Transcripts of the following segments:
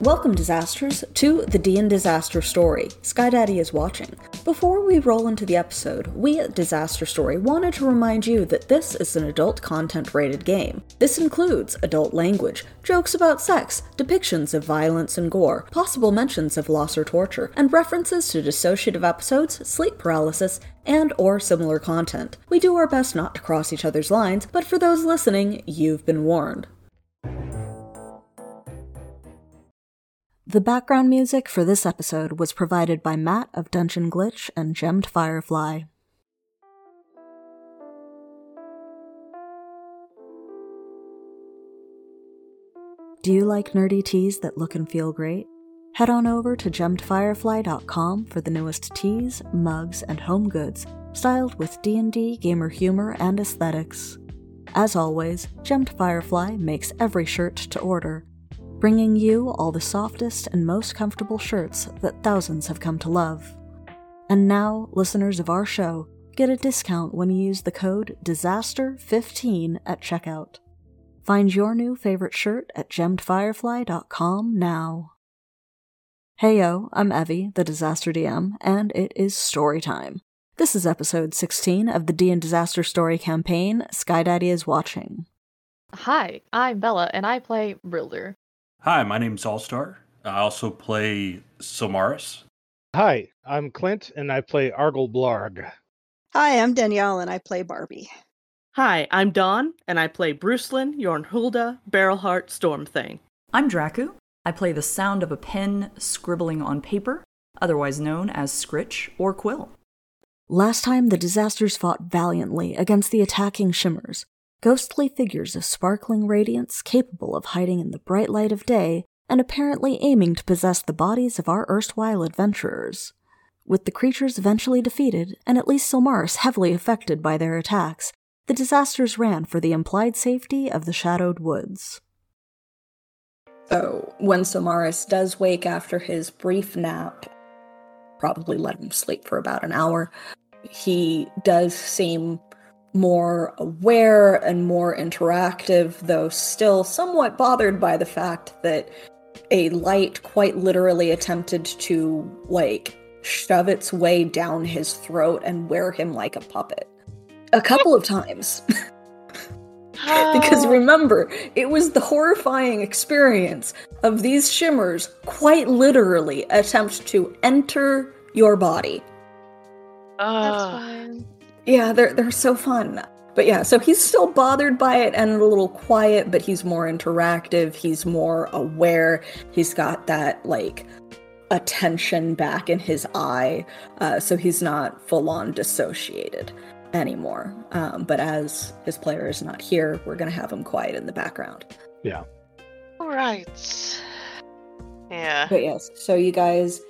Welcome, disasters, to the Dian Disaster Story. Sky Daddy is watching. Before we roll into the episode, we at Disaster Story wanted to remind you that this is an adult content rated game. This includes adult language, jokes about sex, depictions of violence and gore, possible mentions of loss or torture, and references to dissociative episodes, sleep paralysis, and or similar content. We do our best not to cross each other's lines, but for those listening, you've been warned. The background music for this episode was provided by Matt of Dungeon Glitch and Gemmed Firefly. Do you like nerdy teas that look and feel great? Head on over to gemmedfirefly.com for the newest teas, mugs, and home goods styled with D&D, gamer humor, and aesthetics. As always, Gemmed Firefly makes every shirt to order, bringing you all the softest and most comfortable shirts that thousands have come to love. And now, listeners of our show get a discount when you use the code DISASTER15 at checkout. Find your new favorite shirt at gemmedfirefly.com now. Heyo, I'm Evie, the Disaster DM, and it is story time. This is episode 16 of the D and Disaster Story campaign, Sky Daddy is Watching. Hi, I'm Bella, and I play Brilder. Hi, my name's Allstar. I also play Sylmaris. Hi, I'm Clint, and I play Argel Blarg. Hi, I'm Danielle, and I play Barbie. Hi, I'm Dawn, and I play Brucelyn, Yornhulda, Barrelheart, Stormthing. I'm Draku. I play the sound of a pen scribbling on paper, otherwise known as Scritch or Quill. Last time, the disasters fought valiantly against the attacking shimmers, ghostly figures of sparkling radiance capable of hiding in the bright light of day and apparently aiming to possess the bodies of our erstwhile adventurers. With the creatures eventually defeated, and at least Sylmaris heavily affected by their attacks, the disasters ran for the implied safety of the shadowed woods. So, when Sylmaris does wake after his brief nap, probably let him sleep for about an hour, he does seem more aware and more interactive, though still somewhat bothered by the fact that a light quite literally attempted to, like, shove its way down his throat and wear him like a puppet. A couple of times. because oh. remember, it was the horrifying experience of these shimmers quite literally attempt to enter your body. That's ah. fine. Yeah, they're they're so fun. But yeah, so he's still bothered by it and a little quiet, but he's more interactive, he's more aware. He's got that like attention back in his eye, uh, so he's not full on dissociated anymore. Um, but as his player is not here, we're gonna have him quiet in the background. Yeah. All right. Yeah. But yes, so you guys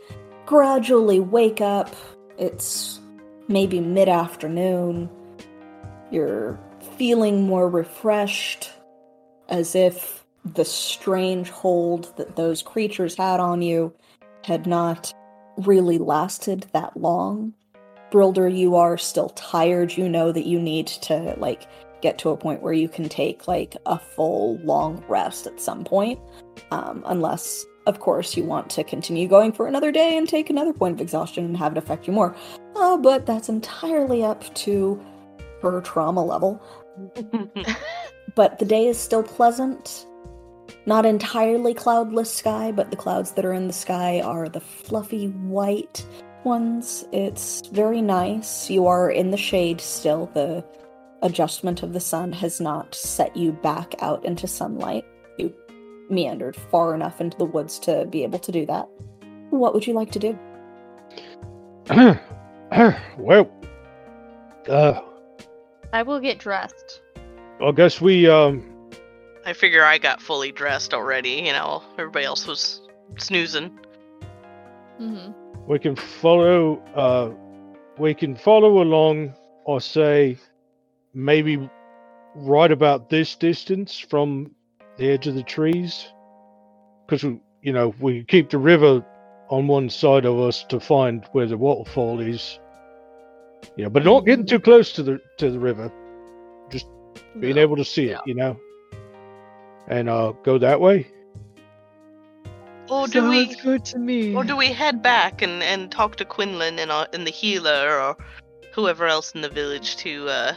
gradually wake up. It's maybe mid afternoon. You're feeling more refreshed, as if the strange hold that those creatures had on you had not really lasted that long. Brilder, you are still tired. You know that you need to, like, get to a point where you can take, like, a full long rest at some point. Um, unless, of course, you want to continue going for another day and take another point of exhaustion and have it affect you more. Uh, but that's entirely up to her trauma level. but the day is still pleasant. Not entirely cloudless sky, but the clouds that are in the sky are the fluffy white ones. It's very nice. You are in the shade still. The adjustment of the sun has not set you back out into sunlight. You meandered far enough into the woods to be able to do that. What would you like to do? well, uh, I will get dressed. I guess we um I figure I got fully dressed already. You know, everybody else was snoozing. Mm-hmm. we can follow uh we can follow along or say maybe right about this distance from the edge of the trees because we you know we keep the river on one side of us to find where the waterfall is you know but not getting too close to the to the river just being No. able to see Yeah. it you know and uh go that way Or do we Sounds good to me. or do we head back and, and talk to Quinlan and, uh, and the healer or whoever else in the village to uh,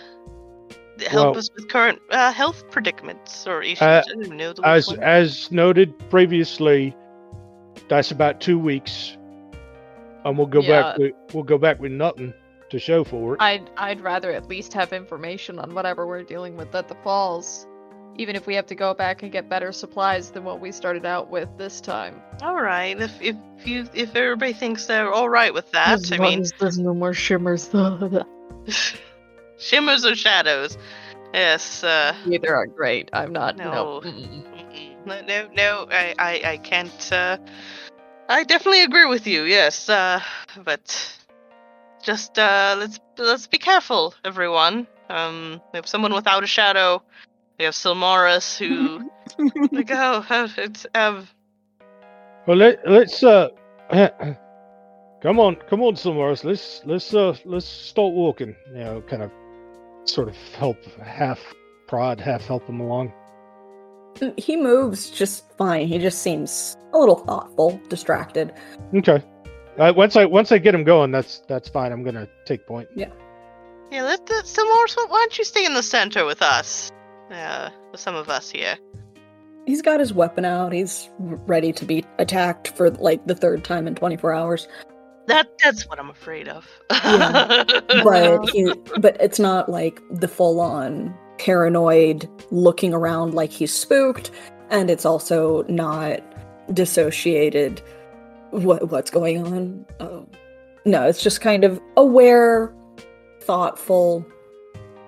help Well- us with current uh, health predicaments or issues? Uh, I don't know the As one. as noted previously, that's about two weeks, and we'll go back. With, we'll go back with nothing to show for it. I'd I'd rather at least have information on whatever we're dealing with at the falls, even if we have to go back and get better supplies than what we started out with this time. All right, if if you if everybody thinks they're all right with that, as I mean, there's no more shimmers. shimmers or shadows. Yes. Uh, Either are great. I'm not. No. No. mm-mm. No, no, no, I, I, I can't. Uh, I definitely agree with you. Yes, uh, but just uh, let's let's be careful, everyone. Um, we have someone without a shadow. We have Sylmaris who. like, oh, oh, it's um. Well, let let's uh, come on, come on, Sylmaris. Let's let's uh let's start walking. You know, kind of, sort of help half prod, half help him along. He moves just fine. He just seems a little thoughtful, distracted. Okay. Uh, once I once I get him going, that's that's fine. I'm gonna take point. Yeah, Yeah. let the Sylmaris. Why don't you stay in the center with us? Uh, with some of us here. He's got his weapon out. He's ready to be attacked for like the third time in 24 hours. That that's what I'm afraid of. Yeah, But he, but it's not like the full-on paranoid looking around like he's spooked, and it's also not dissociated. What what's going on? Oh, no, it's just kind of aware, thoughtful.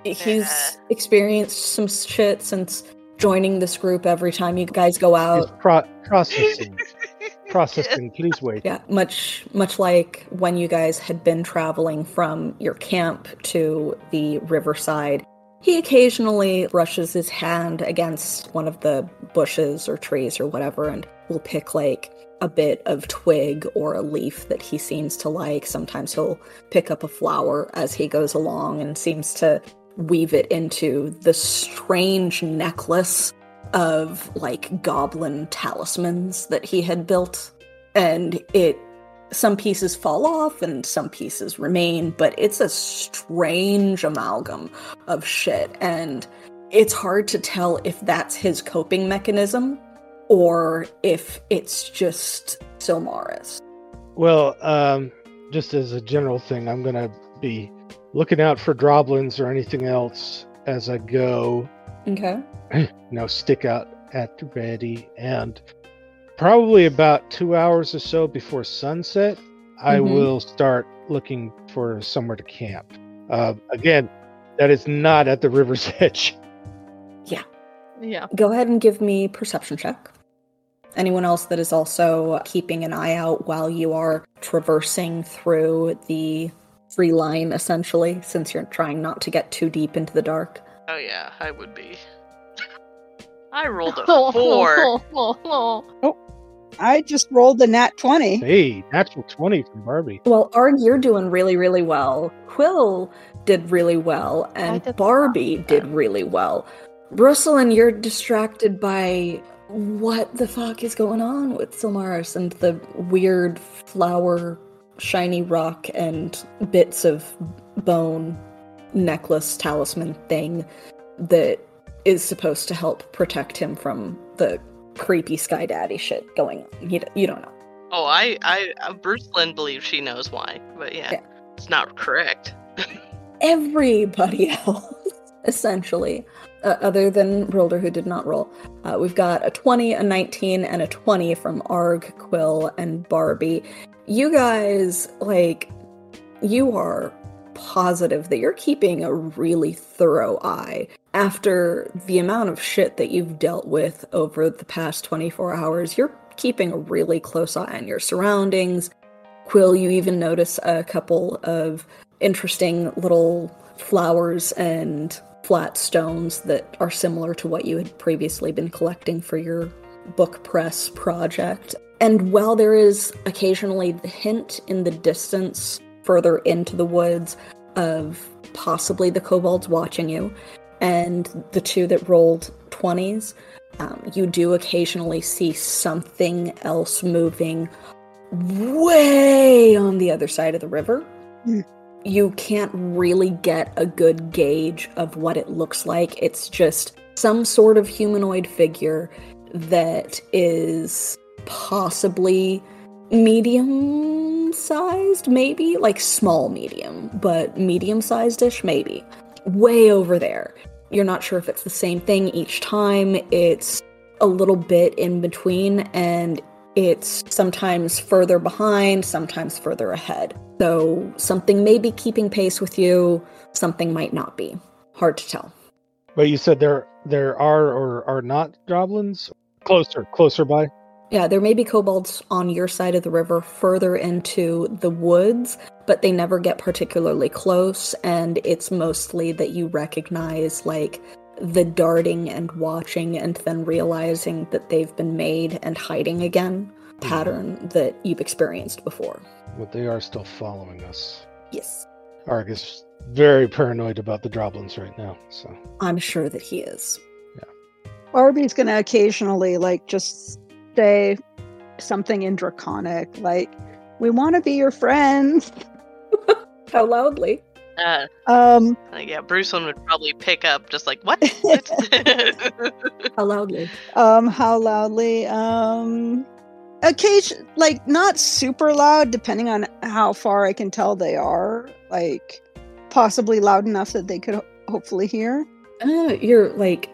He's Yeah. experienced some shit since joining this group. Every time you guys go out, pro- processing, processing. Please wait. Yeah, much much like when you guys had been traveling from your camp to the riverside. He occasionally brushes his hand against one of the bushes or trees or whatever and will pick like a bit of twig or a leaf that he seems to like. Sometimes he'll pick up a flower as he goes along and seems to weave it into the strange necklace of like goblin talismans that he had built and it some pieces fall off and some pieces remain but it's a strange amalgam of shit and it's hard to tell if that's his coping mechanism or if it's just Sylmaris. Well, um, just as a general thing, I'm gonna be looking out for droblins or anything else as I go. Okay. Now stick out at the ready, and probably about two hours or so before sunset, I Mhm. will start looking for somewhere to camp. Uh, again, that is not at the river's edge. Yeah. Yeah. Go ahead and give me perception check. Anyone else that is also keeping an eye out while you are traversing through the free line essentially since you're trying not to get too deep into the dark. Oh yeah, I would be. I rolled a four. Oh, I just rolled a nat 20. Hey, natural 20 from Barbie. Well, Arg, you're doing really, really well. Quill did really well, and did Barbie not. did really well. Brucelyn, you're distracted by what the fuck is going on with Sylmaris and the weird flower, shiny rock, and bits of bone necklace talisman thing that is supposed to help protect him from the creepy Sky Daddy shit going on. You, you don't know. Oh, I, I, uh, Brucelyn believes she knows why, but yeah, Yeah. it's not correct. everybody else, essentially, uh, other than Brilder, who did not roll. Uh, we've got a 20, a 19, and a 20 from Arg, Quill, and Barbie. You guys, like, you are positive that you're keeping a really thorough eye after the amount of shit that you've dealt with over the past 24 hours. You're keeping a really close eye on your surroundings. Quill, you even notice a couple of interesting little flowers and flat stones that are similar to what you had previously been collecting for your book press project. And while there is occasionally the hint in the distance further into the woods of possibly the kobolds watching you, and the two that rolled 20s, Um, you do occasionally see something else moving way on the other side of the river. Hmm. You can't really get a good gauge of what it looks like. It's just some sort of humanoid figure that is possibly medium sized, maybe like small medium, but medium sized ish, maybe. Way over there. You're not sure if it's the same thing each time. It's a little bit in between, and it's sometimes further behind, sometimes further ahead. So something may be keeping pace with you, something might not be. Hard to tell. But you said there there are or are not goblins closer, closer by. Yeah, there may be kobolds on your side of the river further into the woods, but they never get particularly close, and it's mostly that you recognize like the darting and watching and then realizing that they've been made and hiding again mm-hmm. pattern that you've experienced before. But they are still following us. Yes. Argus is very paranoid about the droblins right now. So I'm sure that he is. Yeah, Barbie's gonna occasionally like just say something in draconic, like, "We want to be your friends." How loudly? Uh, Um, like, yeah, Bruceland would probably pick up just like what? How loudly? um, how loudly? Um, occasion, like not super loud, depending on how far I can tell they are. Like, possibly loud enough that they could ho- hopefully hear. Uh, you're like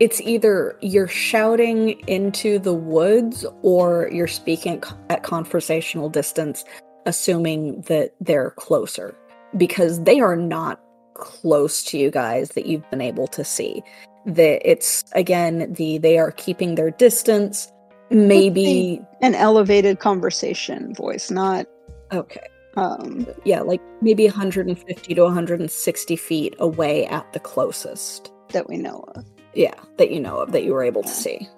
it's either you're shouting into the woods or you're speaking at conversational distance assuming that they're closer because they are not close to you guys that you've been able to see that it's again the they are keeping their distance maybe An elevated conversation voice, not okay um. yeah like maybe 150 to 160 feet away at the closest that we know of. Yeah that you know of that you were able to see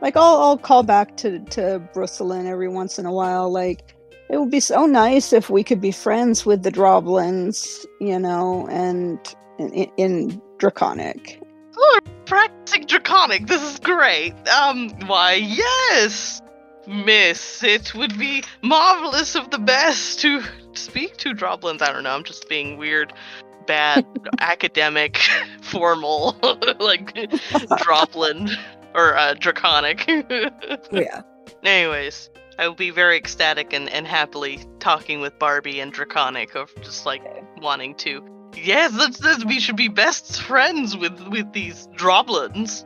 Like I'll I'll call back to to Brooklyn every once in a while. Like it would be so nice if we could be friends with the Droblins, you know, and in, in, in Draconic. Practicing draconic. This is great. Um, why, yes, Miss. It would be marvelous of the best to speak to droblins. I don't know. I'm just being weird, bad, academic, formal, like droblin or uh, draconic. yeah Anyways, I will be very ecstatic and, and happily talking with Barbie and Draconic of just like wanting to. Yes, let's, let's we should be best friends with with these droblins.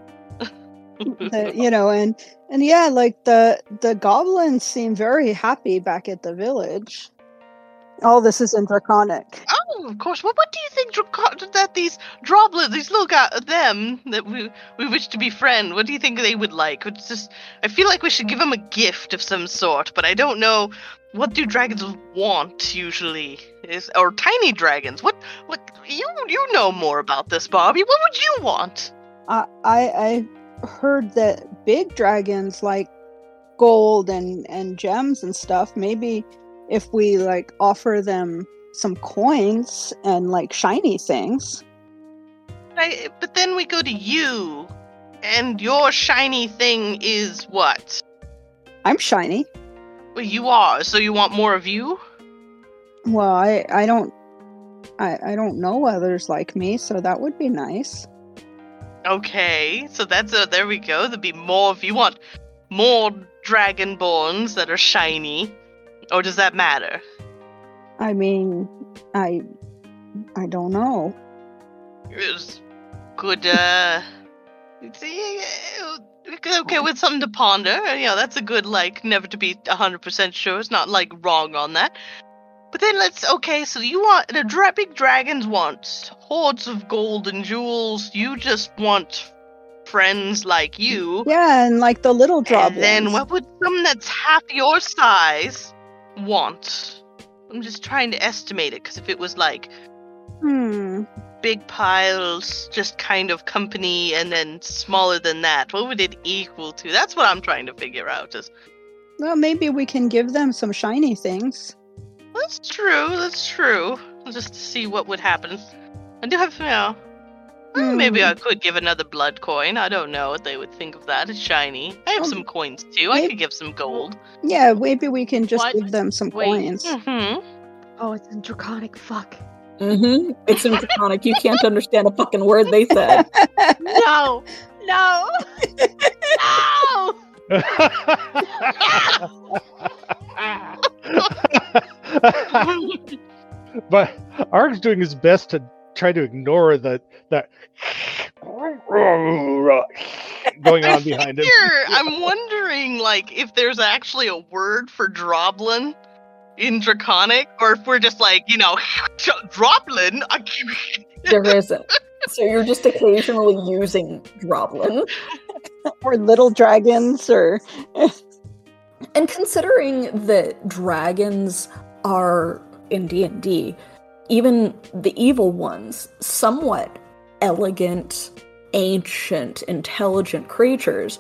The- you know, and and yeah, like the the goblins seem very happy back at the village. All this is in Draconic. Oh, of course. What what do you think Draco- that these droplets, these little guys, them that we we wish to befriend, what do you think they would like? It's just I feel like we should give them a gift of some sort, but I don't know what do dragons want usually? Is or tiny dragons? What what you you know more about this, Bobby? What would you want? I I, I heard that big dragons like gold and and gems and stuff. Maybe if we like offer them some coins and like shiny things. I, but then we go to you, and your shiny thing is what? I'm shiny. Well, you are. So you want more of you? Well, I I don't I I don't know others like me, so that would be nice. Okay, so that's a there we go. There'd be more if you want more dragonborns that are shiny. Or does that matter? I mean, I I don't know. It's good uh see, okay with something to ponder. You know, that's a good like never to be 100% sure. It's not like wrong on that. But then let's okay, so you want the dra- big dragons want hordes of gold and jewels. You just want friends like you. Yeah, and like the little droblins. And then what would someone that's half your size want? I'm just trying to estimate it because if it was like Hmm. big piles, just kind of company, and then smaller than that, what would it equal to? That's what I'm trying to figure out. Is Well, maybe we can give them some shiny things. that's true? That's true. Just to see what would happen. I do have, you know, Mm, Maybe Hmm. I could give another blood coin. I don't know what they would think of that. It's shiny. I have Um, some coins too. I could give some gold. Yeah, maybe we can just What? give them some Wait. coins. Mm-hmm. Oh, it's in Draconic. Fuck. Mm-hmm. It's in Draconic. You can't understand a fucking word they said. No. No. no. but Arg's doing his best to try to ignore the that going on behind him. Here, I'm wondering, like, if there's actually a word for Droblin in Draconic, or if we're just like, you know, Droblin. There isn't. So you're just occasionally using Droblin. or little dragons, or And considering that dragons are in D&D, even the evil ones, somewhat elegant, ancient, intelligent creatures,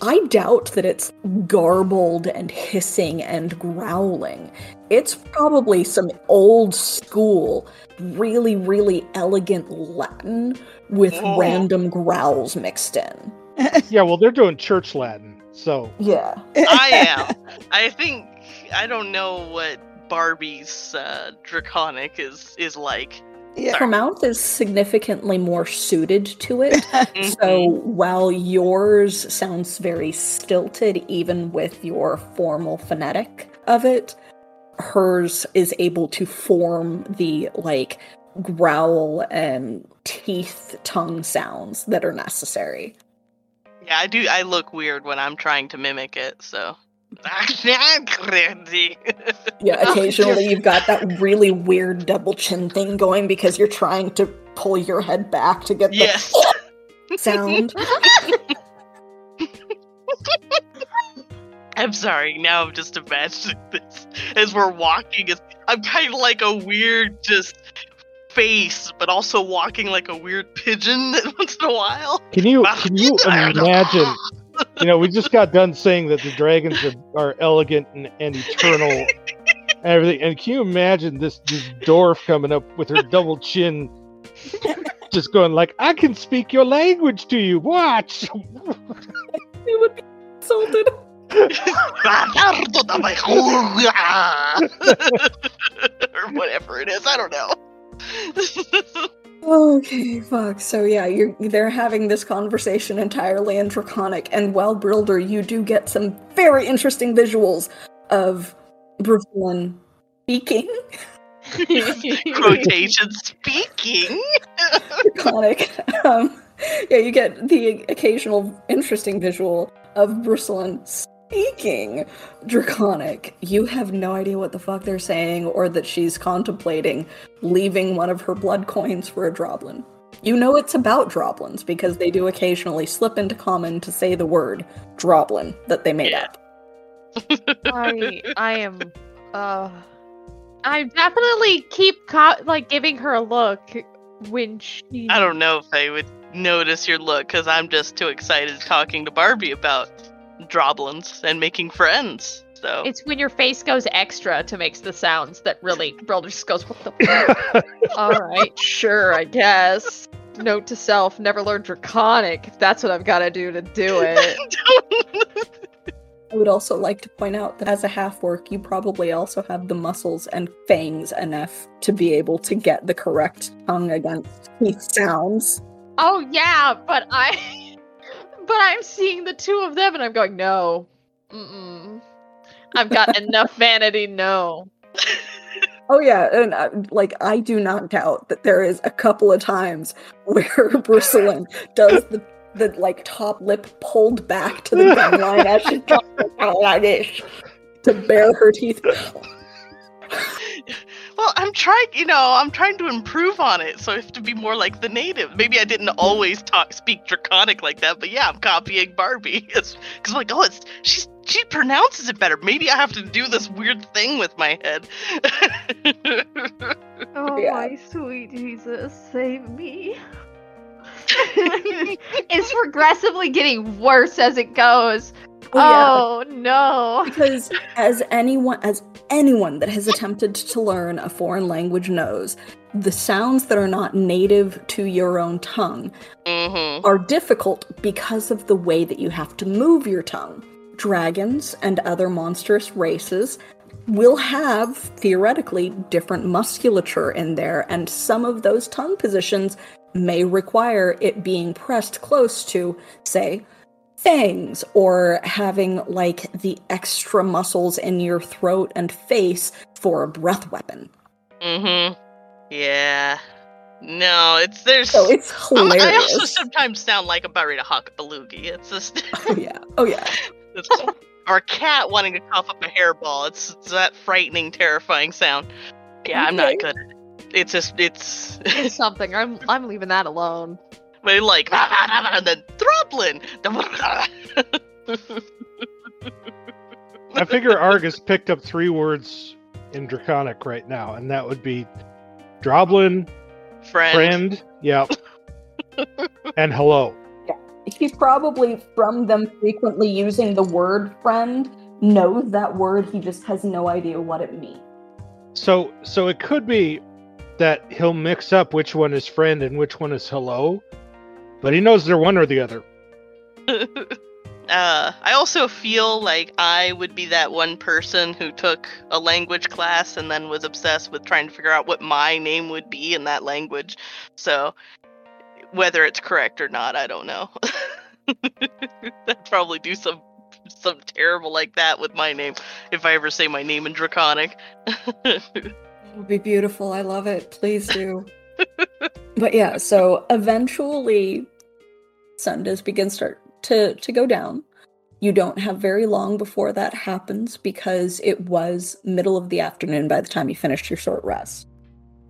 I doubt that it's garbled and hissing and growling. It's probably some old school, really, really elegant Latin with Oh. random growls mixed in. Yeah, well, they're doing church Latin, so Yeah. I am. I think I don't know what Barbie's uh, Draconic is is like. yeah. Her mouth is significantly more suited to it. So Mhm. while yours sounds very stilted, even with your formal phonetic of it, hers is able to form the like growl and teeth tongue sounds that are necessary. yeah, I do. I look weird when I'm trying to mimic it. So. Yeah, occasionally you've got that really weird double chin thing going because you're trying to pull your head back to get the yes. sound. I'm sorry. Now I'm just imagining this as we're walking. I'm kind of like a weird, just face, but also walking like a weird pigeon once in a while. can you can you imagine? You know, we just got done saying that the dragons are, are elegant and, and eternal and everything. And can you imagine this this dwarf coming up with her double chin just going like, I can speak your language to you. Watch. You would be insulted. or whatever it is. I don't know. Okay, fuck. So yeah, you're they're having this conversation entirely in Draconic, and while Brilder, you do get some very interesting visuals of Brucelyn speaking Quotation speaking. Draconic. Um, yeah, you get the occasional interesting visual of Brucelyn speaking Speaking draconic. You have no idea what the fuck they're saying, or that she's contemplating leaving one of her blood coins for a Droblin. You know it's about Droblins because they do occasionally slip into common to say the word Droblin that they made Yeah. up. I I am uh I definitely keep co- like giving her a look when she I don't know if I would notice your look because I'm just too excited talking to Barbie about droblins and making friends. So It's when your face goes extra to makes the sounds that really Brother just goes, What the fuck? Alright, sure, I guess. Note to self, never learn draconic if that's what I've gotta do to do it. I would also like to point out that as a half orc, you probably also have the muscles and fangs enough to be able to get the correct tongue against teeth sounds. oh yeah, but I but I'm seeing the two of them and I'm going, no. Mm-mm. I've got enough vanity, no. Oh yeah, and uh, like I do not doubt that there is a couple of times where Brucelyn does the the like top lip pulled back to the line as she talks like this to bare her teeth. well, I'm trying. You know, I'm trying to improve on it, so I have to be more like the native. Maybe I didn't always talk speak draconic like that, but yeah, I'm copying Barbie. Because I'm like, oh, it's she's she pronounces it better. Maybe I have to do this weird thing with my head. Oh Yeah. my sweet Jesus, save me. it's progressively getting worse as it goes. Oh no. Because as anyone as anyone that has attempted to learn a foreign language knows, the sounds that are not native to your own tongue Mm-hmm. are difficult because of the way that you have to move your tongue. Dragons and other monstrous races will have theoretically different musculature in there, and some of those tongue positions may require it being pressed close to, say, fangs, or having like the extra muscles in your throat and face for a breath weapon. Mm-hmm. Yeah. No, it's there's. So it's I'm- hilarious. I also sometimes sound like a buried hawk belugi. It's just oh yeah, oh yeah. it's, or a cat wanting to cough up a hairball. It's, it's that frightening, terrifying sound. Yeah, I'm not good. It's just it's. It's something. I'm I'm leaving that alone. They like and then throplin. I figure Argus picked up three words in Draconic right now, and that would be Droblin, Friend. friend, yep, and hello. Yeah. He's probably from them frequently using the word friend, knows that word, he just has no idea what it means. So, so it could be that he'll mix up which one is friend and which one is hello, but he knows they're one or the other. Uh, I also feel like I would be that one person who took a language class and then was obsessed with trying to figure out what my name would be in that language. So, whether it's correct or not, I don't know. I'd probably do some some terrible like that with my name if I ever say my name in Draconic. It would be beautiful. I love it. Please do. but yeah, so eventually sun does begin start to to go down. You don't have very long before that happens because it was middle of the afternoon by the time you finished your short rest.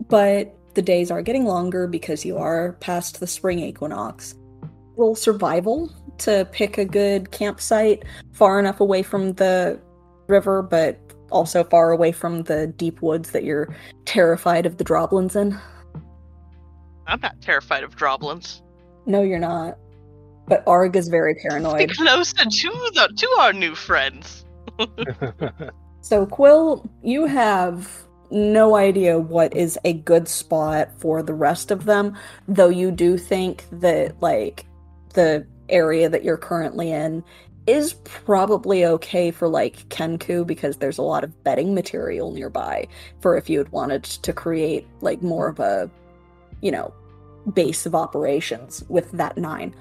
But the days are getting longer because you are past the spring equinox. Roll survival to pick a good campsite far enough away from the river, but also far away from the deep woods that you're terrified of the droblins in. I'm not terrified of droblins. No, you're not. But Arg is very Be paranoid. closer to the to our new friends. So, Quill, you have no idea what is a good spot for the rest of them, though you do think that, like, the area that you're currently in is probably okay for, like, Kenku because there's a lot of bedding material nearby for if you had wanted to create, like, more of a, you know, base of operations with that nine.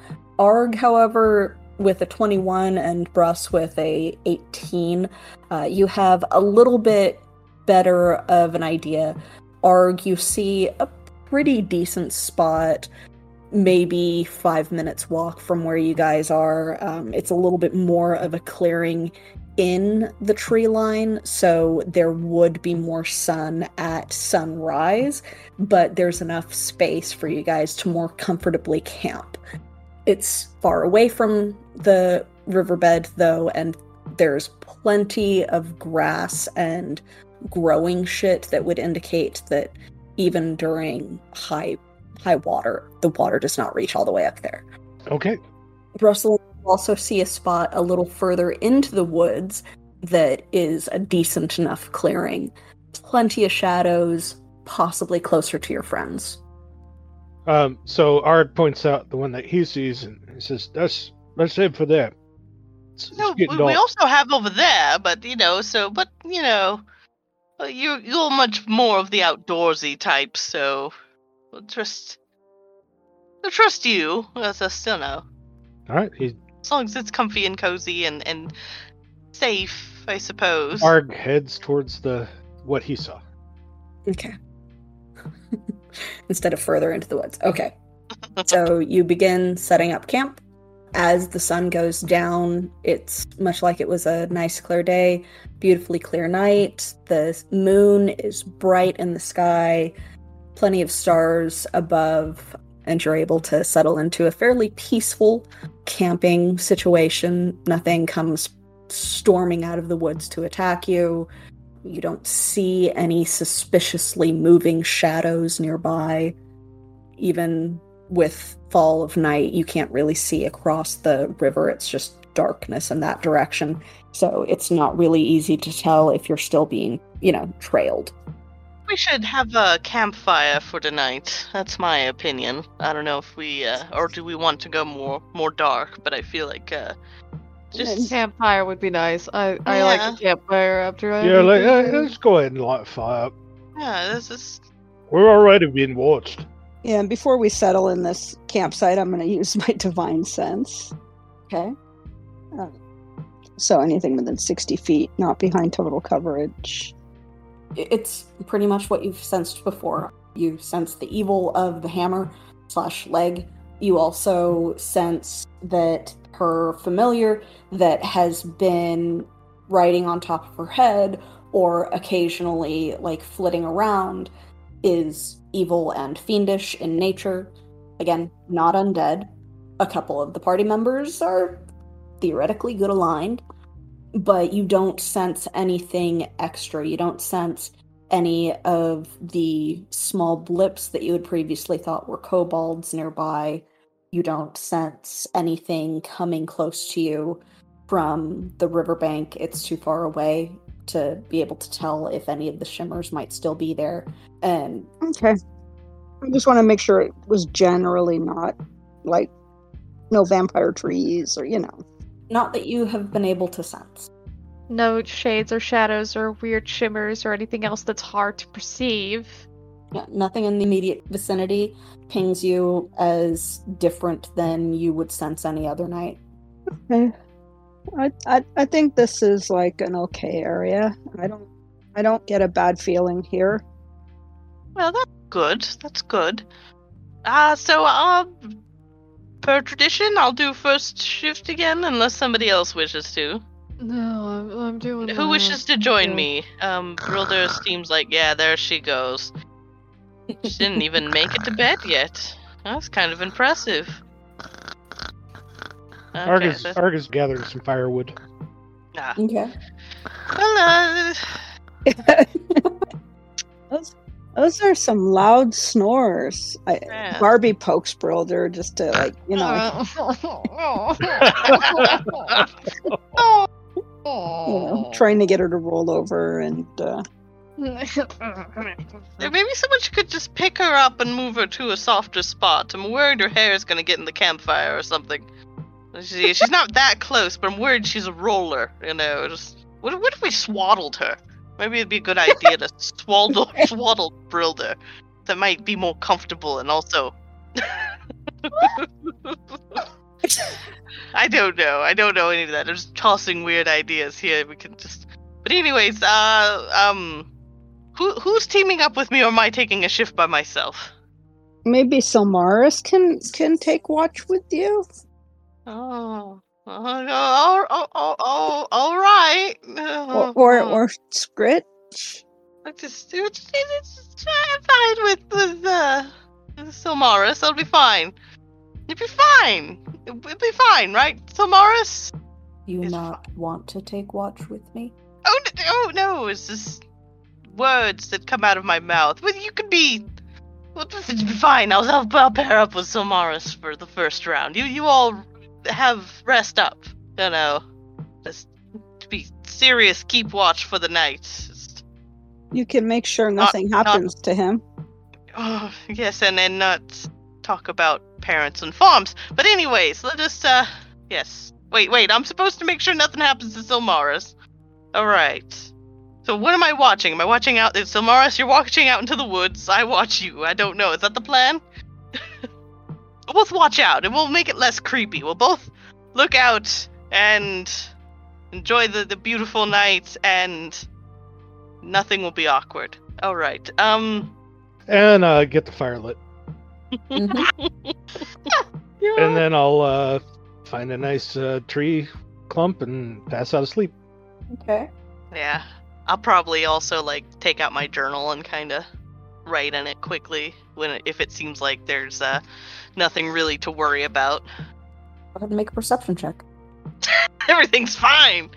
Arg, however, with a 21 and Bruss with a 18, uh, you have a little bit better of an idea. Arg, you see a pretty decent spot, maybe five minutes walk from where you guys are. Um, it's a little bit more of a clearing in the tree line, so there would be more sun at sunrise, but there's enough space for you guys to more comfortably camp. It's far away from the riverbed, though, and there's plenty of grass and growing shit that would indicate that even during high high water, the water does not reach all the way up there. okay. Russell also see a spot a little further into the woods that is a decent enough clearing. Plenty of shadows, possibly closer to your friends. Um, so Arg points out the one that he sees and he says, "That's let's head for that." It's, it's No, we, we also have over there, but you know, so but you know, you you're much more of the outdoorsy type, so we'll trust. I'll trust you. As I still know, All right. He as long as it's comfy and cozy and and safe, I suppose. Arg heads towards the what he saw. Okay. Instead of further into the woods. Okay. so you begin setting up camp. As the sun goes down, it's much like it was a nice clear day, beautifully clear night. The moon is bright in the sky, plenty of stars above, and you're able to settle into a fairly peaceful camping situation. Nothing comes storming out of the woods to attack you. You don't see any suspiciously moving shadows nearby. Even with fall of night, you can't really see across the river. It's just darkness in that direction. So it's not really easy to tell if you're still being, you know, trailed. We should have a campfire for tonight. That's my opinion. I don't know if we, uh, or do we want to go more more dark? But I feel like uh, just Campfire would be nice. I, I Yeah. like a campfire after I Yeah, like, uh, everything. let's go ahead and light a fire up. yeah, this is We're already being watched. Yeah, and before we settle in this campsite, I'm going to use my divine sense. Okay. So anything within 60 feet, not behind total coverage. It's pretty much what you've sensed before. You sense the evil of the hammer slash leg. You also sense that her familiar that has been riding on top of her head or occasionally like flitting around is evil and fiendish in nature. Again, not undead. A couple of the party members are theoretically good aligned, but you don't sense anything extra. You don't sense any of the small blips that you had previously thought were kobolds nearby. You don't sense anything coming close to you from the riverbank. It's too far away to be able to tell if any of the shimmers might still be there. And Okay. I just want to make sure it was generally not like no vampire trees or, you know. not that you have been able to sense. No shades or shadows or weird shimmers or anything else that's hard to perceive. Yeah, nothing in the immediate vicinity pings you as different than you would sense any other night. Okay. I, I I think this is like an okay area. I don't I don't get a bad feeling here. well, that's good. That's good. Uh so uh, per tradition, I'll do first shift again, unless somebody else wishes to. No, I'm, I'm doing. Who wishes to join me? Um, Brilder seems like yeah, there she goes. She didn't even make it to bed yet. That's kind of impressive. Okay, Argus, that's- Argus gathering some firewood. ah. Okay. Well, uh, Those those are some loud snores. I, Yeah. Barbie pokes Brilder just to like you know you know trying to get her to roll over and uh, maybe someone could just pick her up and move her to a softer spot. I'm worried her hair is gonna get in the campfire or something. She, she's not that close, but I'm worried she's a roller. You know, just what, what if we swaddled her? Maybe it'd be a good idea to swaddle swaddle Brilder. That might be more comfortable and also. I don't know. I don't know any of that. I'm just tossing weird ideas here. We can just. But anyways, uh, um, who who's teaming up with me, or am I taking a shift by myself? maybe Sylmaris can can take watch with you. Oh, oh, oh, oh, oh, oh all right. Or or, or Scritch. I just, it's, it's, I'm fine with with uh, Sylmaris. I'll be fine. It'll be fine. It'll be fine, right, Sylmaris? You It's not want to take watch with me? Oh, n- oh no, it's just words that come out of my mouth. Well, you could be. Well, fine. I'll, I'll, I'll pair up with Sylmaris for the first round. You you all have rest up. You know, just be serious. Keep watch for the night. Just- You can make sure nothing not- happens to him. oh yes, and then not talk about parents and farms. But anyways, let us. uh Yes. Wait, wait. I'm supposed to make sure nothing happens to Sylmaris. All right. So what am I watching? Am I watching out? If Sylmaris, you're watching out into the woods. I watch you. I don't know. Is that the plan? we'll both watch out, and we'll make it less creepy. We'll both look out and enjoy the, the beautiful night, and nothing will be awkward. All right. Um. And uh, get the fire lit. Mhm. And then I'll uh, find a nice uh, tree clump and pass out asleep. Okay. Yeah. I'll probably also like take out my journal and kind of write in it quickly when it, if it seems like there's uh nothing really to worry about. Go ahead and make a perception check. Everything's fine.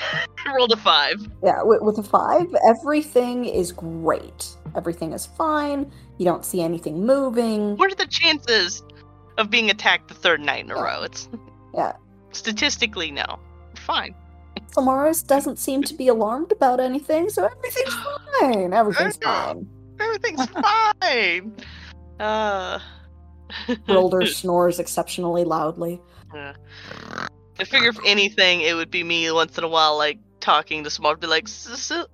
Rolled a five. Yeah, with, with a five, everything is great. Everything is fine. You don't see anything moving. What are the chances of being attacked the third night in a row? It's yeah. statistically, no. Fine. Sylmaris doesn't seem to be alarmed about anything, so everything's fine. Everything's fine. Everything's fine. Uh. Brilder snores exceptionally loudly. Yeah. I figure if anything, it would be me once in a while, like talking to Smart, be like, "S- s-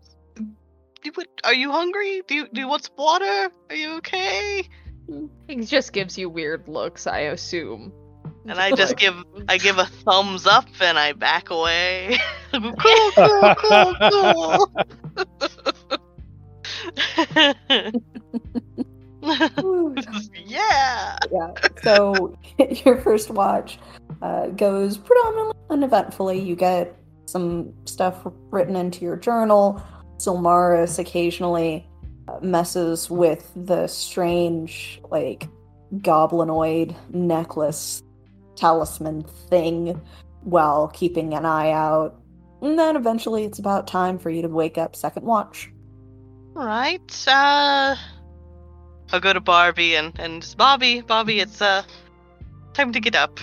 you would- "Are you hungry? Do you do you want some water? Are you okay?" He just gives you weird looks, I assume. And I just give I give a thumbs up and I back away. cool, cool, cool, cool. yeah. yeah. So your first watch uh, goes predominantly uneventfully. You get some stuff written into your journal. Sylmaris occasionally uh, messes with the strange, like, goblinoid necklace talisman thing while keeping an eye out. And then eventually it's about time for you to wake up second watch. Right. Uh I'll go to Barbie and and Bobby, Bobby, it's uh time to get up.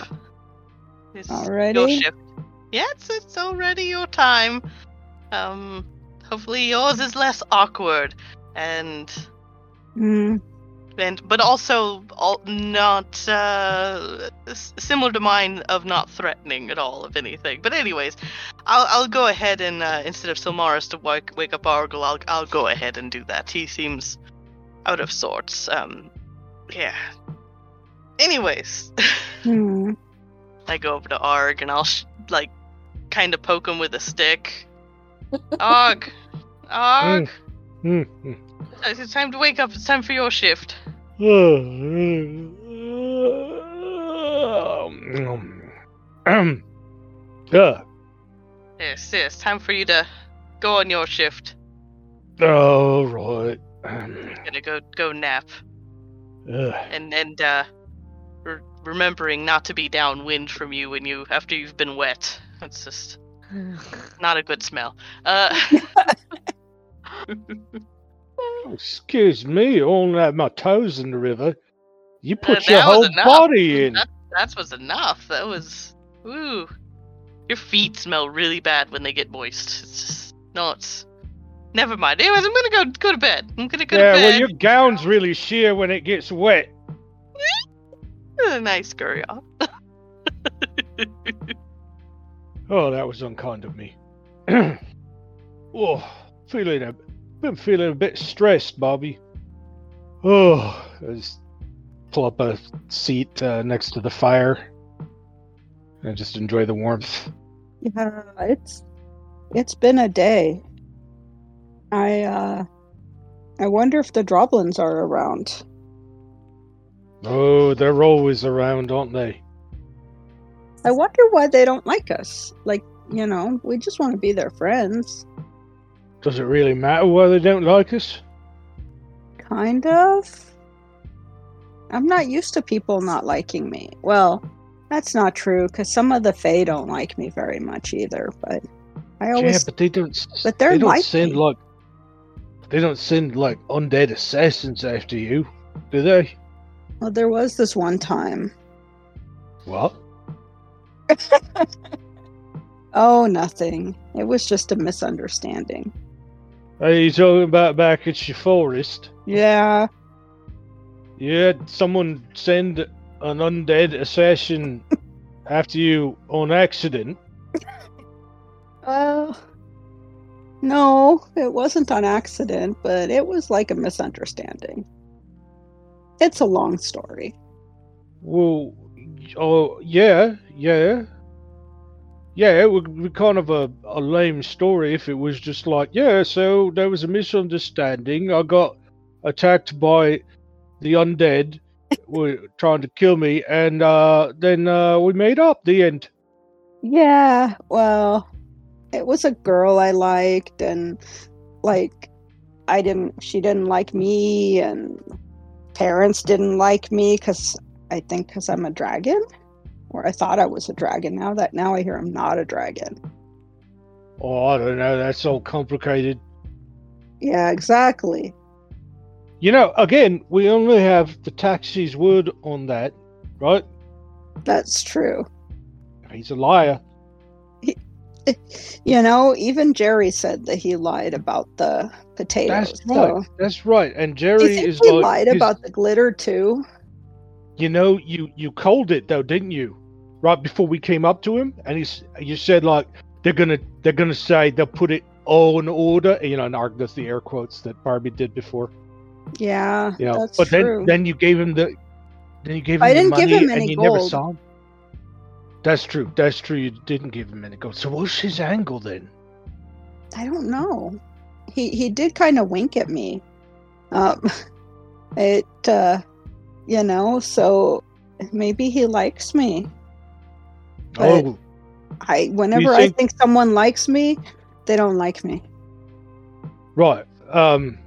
It's your Already? shift. Yeah, it's it's already your time. Um hopefully yours is less awkward and Hmm. And but also all, not uh, s- similar to mine of not threatening at all of anything. But anyways, I'll I'll go ahead and uh, instead of Sylmaris to wake wake up Argyle, I'll I'll go ahead and do that. He seems out of sorts. Um, yeah. Anyways, Hmm. I go over to Arg and I'll sh- like kind of poke him with a stick. Arg, Arg, Hmm, hmm. it's time to wake up. It's time for your shift. Um, yeah. Yes, yes, time for you to go on your shift. All right. I'm Gonna go go nap, and and uh, re- remembering not to be downwind from you when you after you've been wet. That's just not a good smell. Uh, Oh, excuse me, I only had my toes in the river. You uh, put your whole body in. that that was enough. That was ooh. Your feet smell really bad when they get moist. It's just not. never mind. Anyways, I'm gonna go go to bed. I'm gonna go yeah, to well, bed. your gown's really sheer when it gets wet. Nice off. Oh, that was unkind of me. oh, feeling a been feeling a bit stressed, Bobby. Oh, I just pull up a seat uh, next to the fire and just enjoy the warmth. Yeah, it's it's been a day. I uh I wonder if the Droblins are around. Oh, they're always around, aren't they? I wonder why they don't like us. Like, you know, we just want to be their friends. Does it really matter why they don't like us? Kind of. I'm not used to people not liking me. Well, that's not true because some of the Fae don't like me very much either. But I always Yeah, but they don't. but they're they don't like send me. like. They don't send like undead assassins after you, do they? well, there was this one time. What? Oh, nothing. It was just a misunderstanding. Are you talking about back at your forest? Yeah. You had someone send an undead assassin after you on accident. Uh, no, it wasn't on accident, but it was like a misunderstanding. It's a long story. Well, oh yeah, yeah, yeah. It would be kind of a, a lame story if it was just like, yeah. So there was a misunderstanding. I got attacked by the undead, were trying to kill me, and uh, then uh, we made up. The end. Yeah, well, it was a girl I liked, and like, I didn't, she didn't like me, and parents didn't like me because I think because I'm a dragon, or I thought I was a dragon. Now that now I hear I'm not a dragon. Oh, I don't know. That's all complicated. Yeah, exactly. You know, again, we only have the taxi's word on that, right? That's true. he's a liar. You know, even Jerry said that he lied about the potatoes. That's right. so- That's right. And Jerry is he like, lied about the glitter too? you know, you you called it though, didn't you? Right before we came up to him, and he's you said like they're gonna they're gonna say they'll put it all in order. You know, and does the air quotes that Barbie did before. Yeah, You know, that's but true. then then you gave him the then you gave him I the didn't give money him and any gold. saw him. That's true. That's true. You didn't give him any gold. So what's his angle then? I don't know. He he did kind of wink at me. Um, it uh, you know, so maybe he likes me. But- oh, I whenever I think- think someone likes me, they don't like me. right. Um,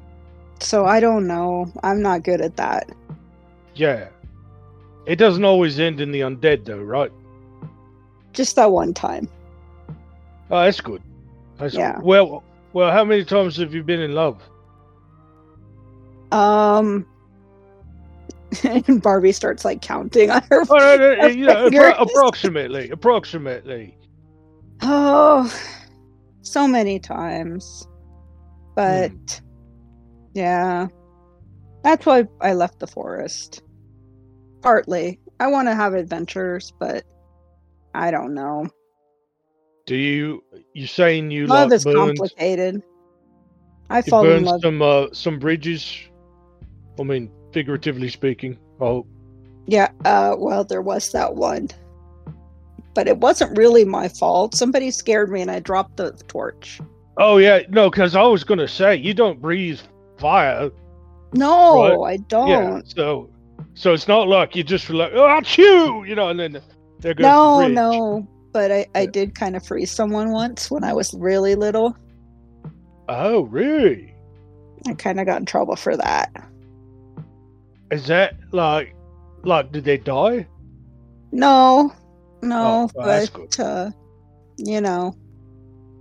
So I don't know. I'm not good at that. yeah. It doesn't always end in the undead though, right? Just that one time. Oh, that's good. That's Yeah. Good. Well, well, how many times have you been in love? Um and Barbie starts like counting on her. Oh, no, no, her you appro- approximately, approximately. Oh, so many times. But Hmm. yeah, that's why I left the forest. Partly, I want to have adventures, but I don't know. Do you? You saying you Love like is complicated. I fall in love. some uh, some bridges? I mean, figuratively speaking. Oh, Yeah, uh, well, there was that one. But it wasn't really my fault. Somebody scared me and I dropped the torch. oh yeah, no, because I was gonna say you don't breathe fire. No, I don't. Yeah, so so it's not like you just like oh achoo, you know, and then there goes the No, no. But I, I Yeah. did kind of freeze someone once when I was really little. Oh really? I kind of got in trouble for that. Is that like like did they die? No, no, Oh, well, but uh, you know,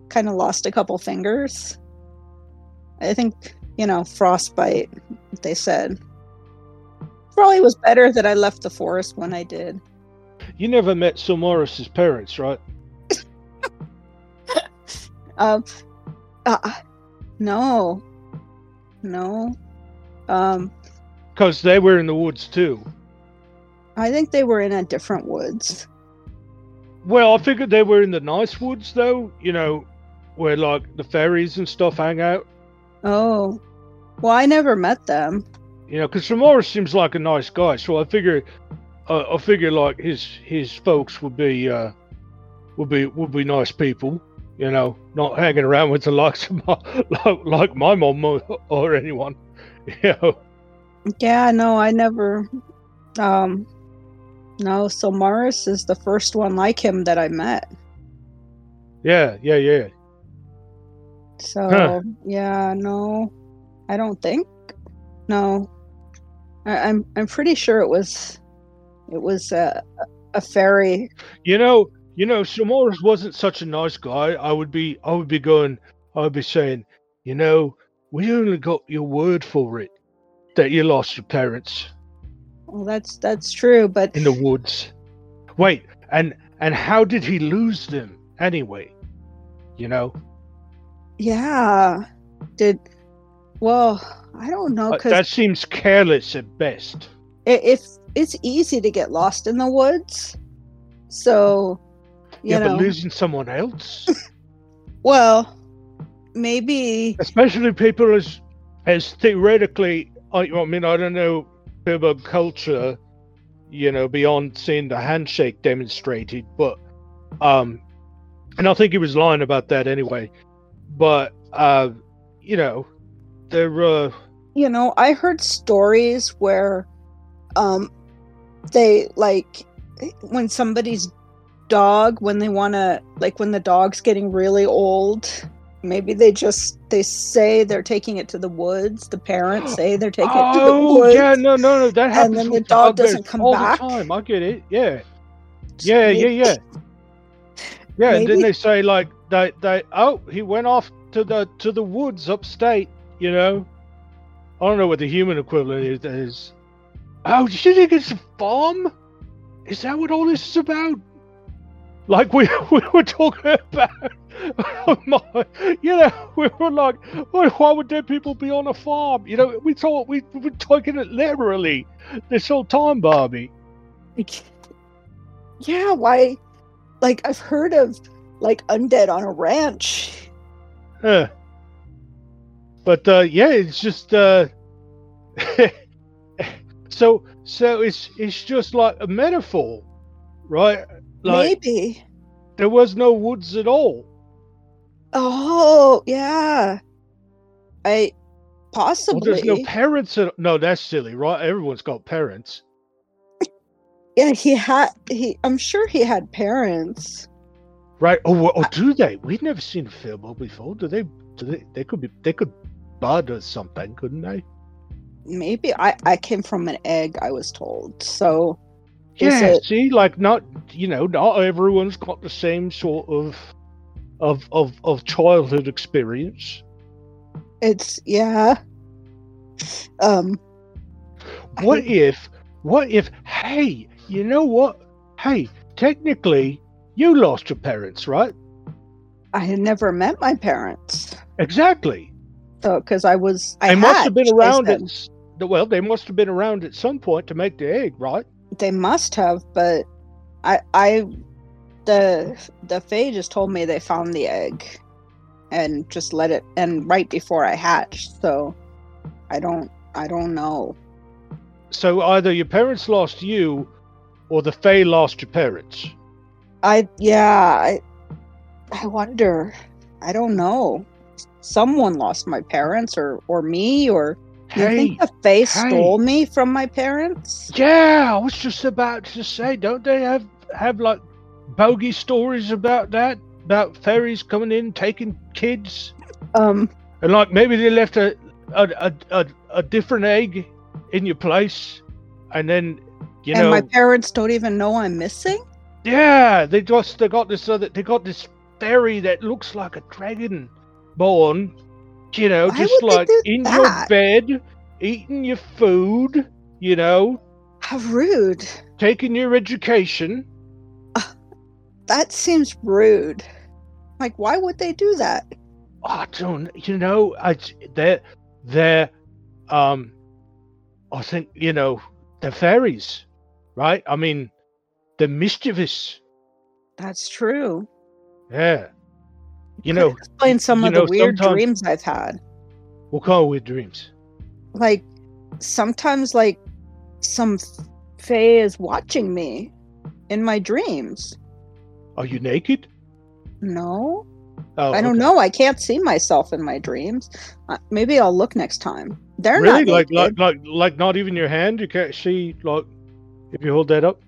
kind of lost a couple fingers. I think you know frostbite. They said probably was better that I left the forest when I did. You never met Sylmaris's parents, right? Um, uh, no, no. Um, Because they were in the woods too. I think they were in a different woods. Well, I figured they were in the nice woods though, you know, where like the fairies and stuff hang out. Oh, well, I never met them. You know, because Sylmaris seems like a nice guy, so I figure, uh, I figure like his his folks would be uh would be would be nice people. You know, not hanging around with the likes of my like, like my mom or, or anyone. You know, Yeah, no, I never. Um, no, Sylmaris is the first one like him that I met. yeah, yeah, yeah. So Huh. yeah, no, I don't think. No, I, I'm I'm pretty sure it was, it was a a fairy. You know, you know, Sylmaris wasn't such a nice guy. I would be, I would be going, I would be saying, you know, we only got your word for it that you lost your parents Well, that's that's true, but in the woods. Wait, and and how did he lose them anyway? You know, yeah, did well. I don't know because that seems careless at best. if it's easy to get lost in the woods, so you yeah, know, but losing someone else, well, maybe especially people as as theoretically, I, I mean, I don't know about culture, you know, beyond seeing the handshake demonstrated, but um, and I think he was lying about that anyway. But uh, you know, they're uh, you know, I heard stories where um they like when somebody's dog when they want to like when the dog's getting really old maybe they just they say they're taking it to the woods the parents say they're taking it to the woods. oh yeah, no, no, no, that happens. then the dog doesn't come all back? the time. I get it. Yeah, yeah, yeah, yeah. Yeah, and then they say like they they oh he went off to the to the woods upstate. You know, I don't know what the human equivalent is. is. Oh, do you think it's a farm? Is that what all this is about? Like we we were talking about. my, you know, we were like, why, would dead people be on a farm? You know, we thought we, we were taking it literally this whole time, Barbie. Yeah, why? Like, I've heard of like undead on a ranch. Uh, but uh, yeah, it's just uh, so so it's it's just like a metaphor, right? Like Maybe. there was no woods at all. Oh, yeah. I Well, possibly. there's no parents. At, no, that's silly, right? Everyone's got parents, yeah, he had. He. I'm sure he had parents. right? Oh, well, oh, or do they? We've never seen a Fable before. Do they? Do they? They could be. They could bud or something, couldn't they? Maybe I. I came from an egg. I was told. So. Yeah. it- See, like not. You know, not everyone's got the same sort of, of of of childhood experience. It's yeah. Um. What think- if? What if? Hey, you know what? Hey, technically, you lost your parents, right? I had never met my parents. Exactly. So, because I was. I they must have been around at. Well, they must have been around at some point to make the egg, right? They must have, but I. I. The the Fae just told me they found the egg, and just let it. And right before I hatched, so I don't. I don't know. So either your parents lost you, or the Fae lost your parents. I yeah, I I wonder. I don't know. Someone lost my parents or or me or you Hey, think the face hey. stole me from my parents? yeah, I was just about to say, don't they have have like bogey stories about that? About fairies coming in taking kids, Um and like maybe they left a a a, a, a different egg in your place, and then you and know, my parents don't even know I'm missing? yeah, they just they got this other they got this fairy that looks like a dragon born, you know, Why just like in that? your bed, eating your food, you know, How rude. taking your education. That seems rude. Like why would they do that? I don't, you know, I they're they're um, I think you know they're fairies, right? I mean, they're mischievous. That's true. Yeah, you know, explain some of the weird dreams I've had. what call of weird dreams? Like sometimes like some f- Fae is watching me in my dreams. Are you naked? No. Oh, I don't okay. know. I can't see myself in my dreams. Uh, maybe I'll look next time. They're Really, not like, like, like, like, not even your hand. You can't see, like, if you hold that up.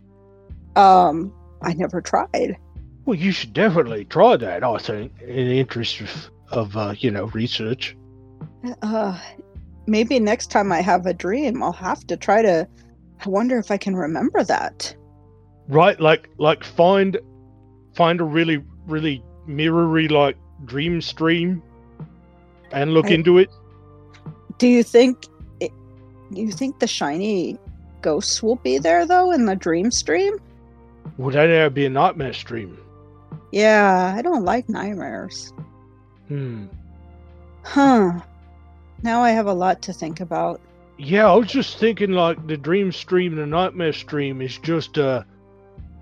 Um, I never tried. Well, you should definitely try that. I think, in the interest of, of uh, you know, research. Uh, maybe next time I have a dream, I'll have to try to. I wonder if I can remember that. Right, like, like, find, find a really, really mirrory like dream stream, and look I- into it. Do you think? It, you think the shiny ghosts will be there though in the dream stream? Would that ever be a nightmare stream? Yeah, I don't like nightmares. Hmm. Huh. Now I have a lot to think about. Yeah, I was just thinking like the dream stream and the nightmare stream is just a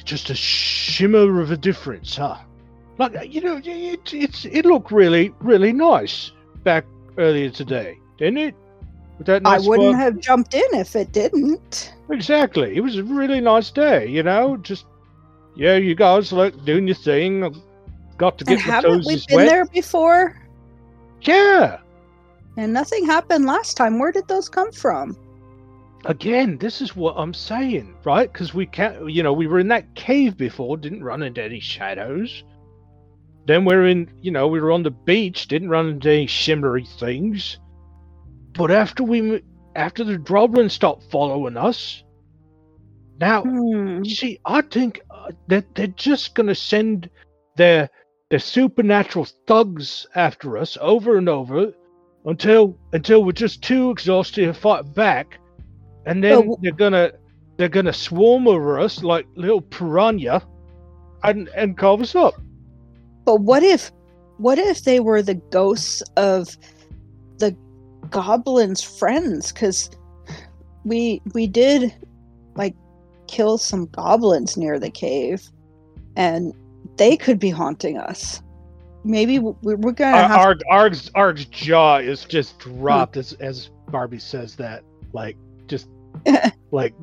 just a shimmer of a difference, huh? Like you know, it it's it looked really really nice back earlier today, didn't it? With that I wouldn't spark- have jumped in if it didn't. exactly. It was a really nice day, you know. Just yeah, you guys like doing your thing. Got to get And my haven't toes we been wet. there before? Yeah. And nothing happened last time. Where did those come from? Again, this is what I'm saying, right? Because we can't, you know, we were in that cave before, didn't run into any shadows. Then we're in, you know, we were on the beach, didn't run into any shimmery things. But after we, after the Droblin stopped following us, now, Hmm. you see, I think that they're just gonna send their their supernatural thugs after us over and over until until we're just too exhausted to fight back, and then they're gonna they're gonna swarm over us like little piranha, and and carve us up. But what if what if they were the ghosts of the goblins' friends? Because we we did kill some goblins near the cave, and they could be haunting us. Maybe we- we're gonna Ar- have Arg, Arg's Arg's jaw is just dropped hmm. as as Barbie says that, like just like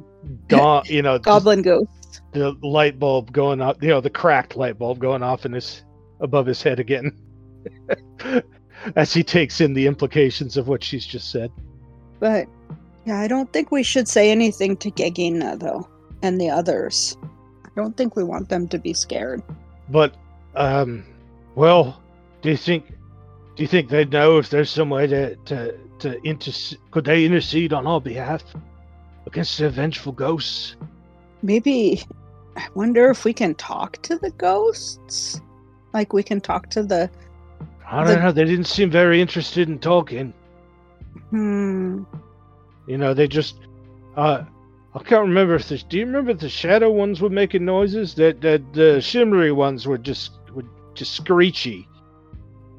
dawn, you know, goblin ghosts. the light bulb going off, you know, the cracked light bulb going off in his above his head again, as he takes in the implications of what she's just said. But yeah, I don't think we should say anything to Gegina though, and the others. I don't think we want them to be scared. But, um, well, do you think, do you think they'd know if there's some way to to to intercede? Could they intercede on our behalf against the vengeful ghosts? Maybe I wonder if we can talk to the ghosts. Like we can talk to the I don't The- know. They didn't seem very interested in talking. hmm. You know, they just. Uh, I can't remember if the. Do you remember the shadow ones were making noises? That that the shimmery ones were just were just screechy.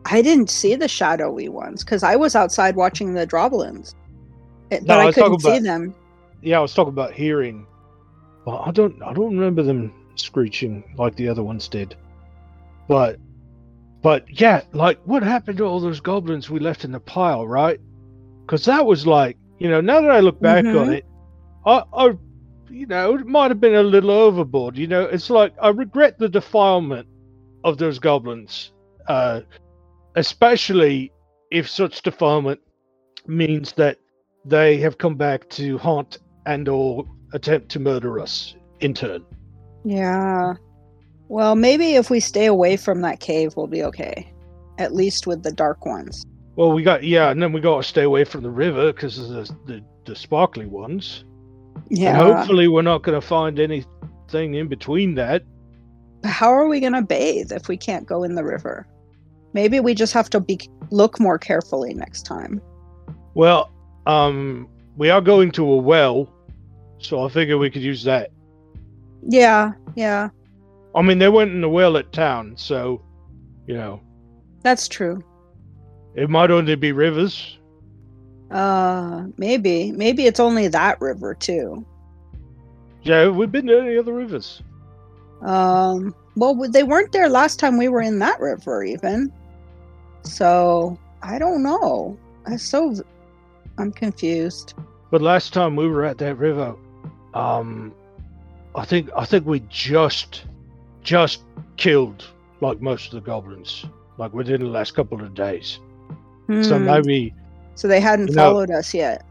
I didn't see the shadowy ones because I was outside watching the droblins. It- No, but I I couldn't see about- them. Yeah, I was talking about hearing. Well, I don't. I don't remember them screeching like the other ones did. But, but yeah, like what happened to all those goblins we left in the pile, right? Because that was like, you know, now that I look back on Mhm. it, I, I, you know, it might have been a little overboard. You know, it's like I regret the defilement of those goblins, uh, especially if such defilement means that they have come back to haunt and or attempt to murder us in turn. Yeah. Well, maybe if we stay away from that cave, we'll be okay. At least with the dark ones. Well, we got yeah, and then we got to stay away from the river because of the, the the sparkly ones. Yeah. And hopefully, we're not going to find anything in between that. How are we gonna bathe if we can't go in the river? Maybe we just have to be look more carefully next time. Well, um, we are going to a well, so I figure we could use that. Yeah, yeah, I mean, they went in the well at town, so you know that's true. it might only be rivers. Uh, maybe, maybe it's only that river too. Yeah, we've been to any other rivers. Um, well, they weren't there last time we were in that river, even. So I don't know. I'm so, I'm confused. But last time we were at that river, um, I think I think we just just killed like most of the goblins, like within the last couple of days. So Hmm, maybe so they hadn't you know- followed us yet.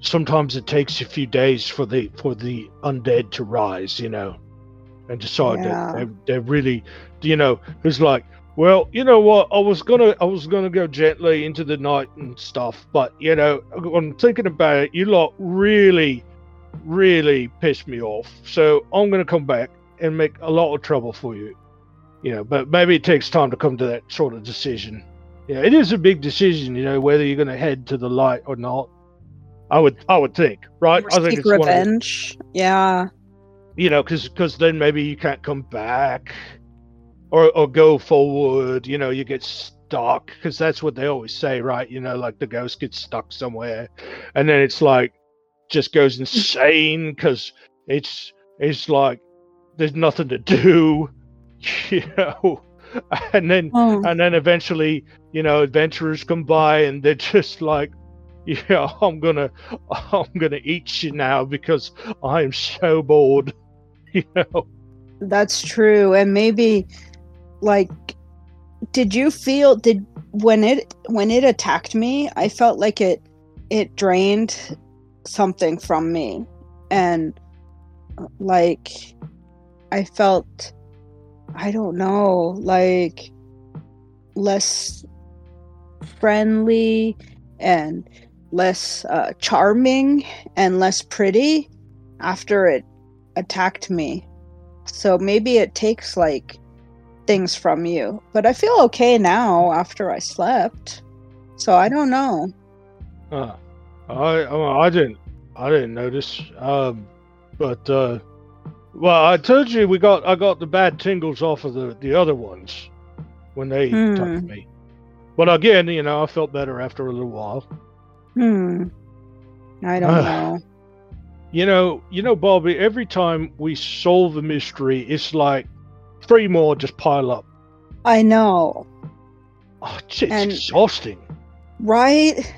sometimes it takes a few days for the for the undead to rise, you know, and decide Yeah. that they, they're really, you know, it's like, well, you know what, I was gonna I was gonna go gently into the night and stuff, but you know, I'm thinking about it. You lot really, really pissed me off, so I'm gonna come back and make a lot of trouble for you, you know. But maybe it takes time to come to that sort of decision. Yeah, it is a big decision, you know, whether you're gonna head to the light or not. I would, I would think, right? Or I think it's of revenge. Yeah. you know, because then maybe you can't come back, or or go forward. You know, you get stuck because that's what they always say, right? You know, like the ghost gets stuck somewhere, and then it's like just goes insane because it's it's like there's nothing to do, you know, and then Oh, and then eventually, you know, adventurers come by and they're just like, yeah, I'm gonna, I'm gonna eat you now because I am so bored. You know, that's true. And maybe, like, did you feel did when it when it attacked me? I felt like it it drained something from me, and like I felt I don't know, like less friendly and less uh, charming and less pretty after it attacked me. So maybe it takes like things from you. But I feel okay now after I slept. So I don't know. uh, I, I I didn't, I didn't notice. Um, but uh, Well, I told you we got I got the bad tingles off of the the other ones when they Hmm. touched me. But again, you know, I felt better after a little while. Hmm. I don't know. You know, you know, Bobby. Every time we solve a mystery, it's like three more just pile up. I know. Oh, it's it's And- exhausting. Right?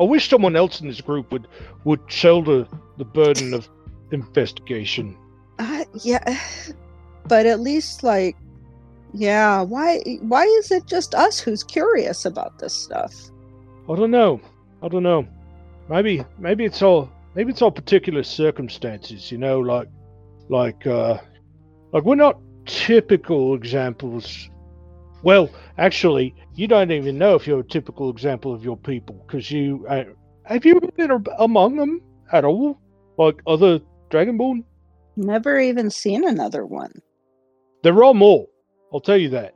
I wish someone else in this group would would shoulder the burden of investigation. Uh, yeah. But at least like yeah, why why is it just us who's curious about this stuff? I don't know. I don't know. Maybe maybe it's all maybe it's all particular circumstances, you know, like like uh like we're not typical examples. Well, actually, you don't even know if you're a typical example of your people because you uh, have you ever been among them at all, like other Dragonborn. Never even seen another one. There are more. I'll tell you that.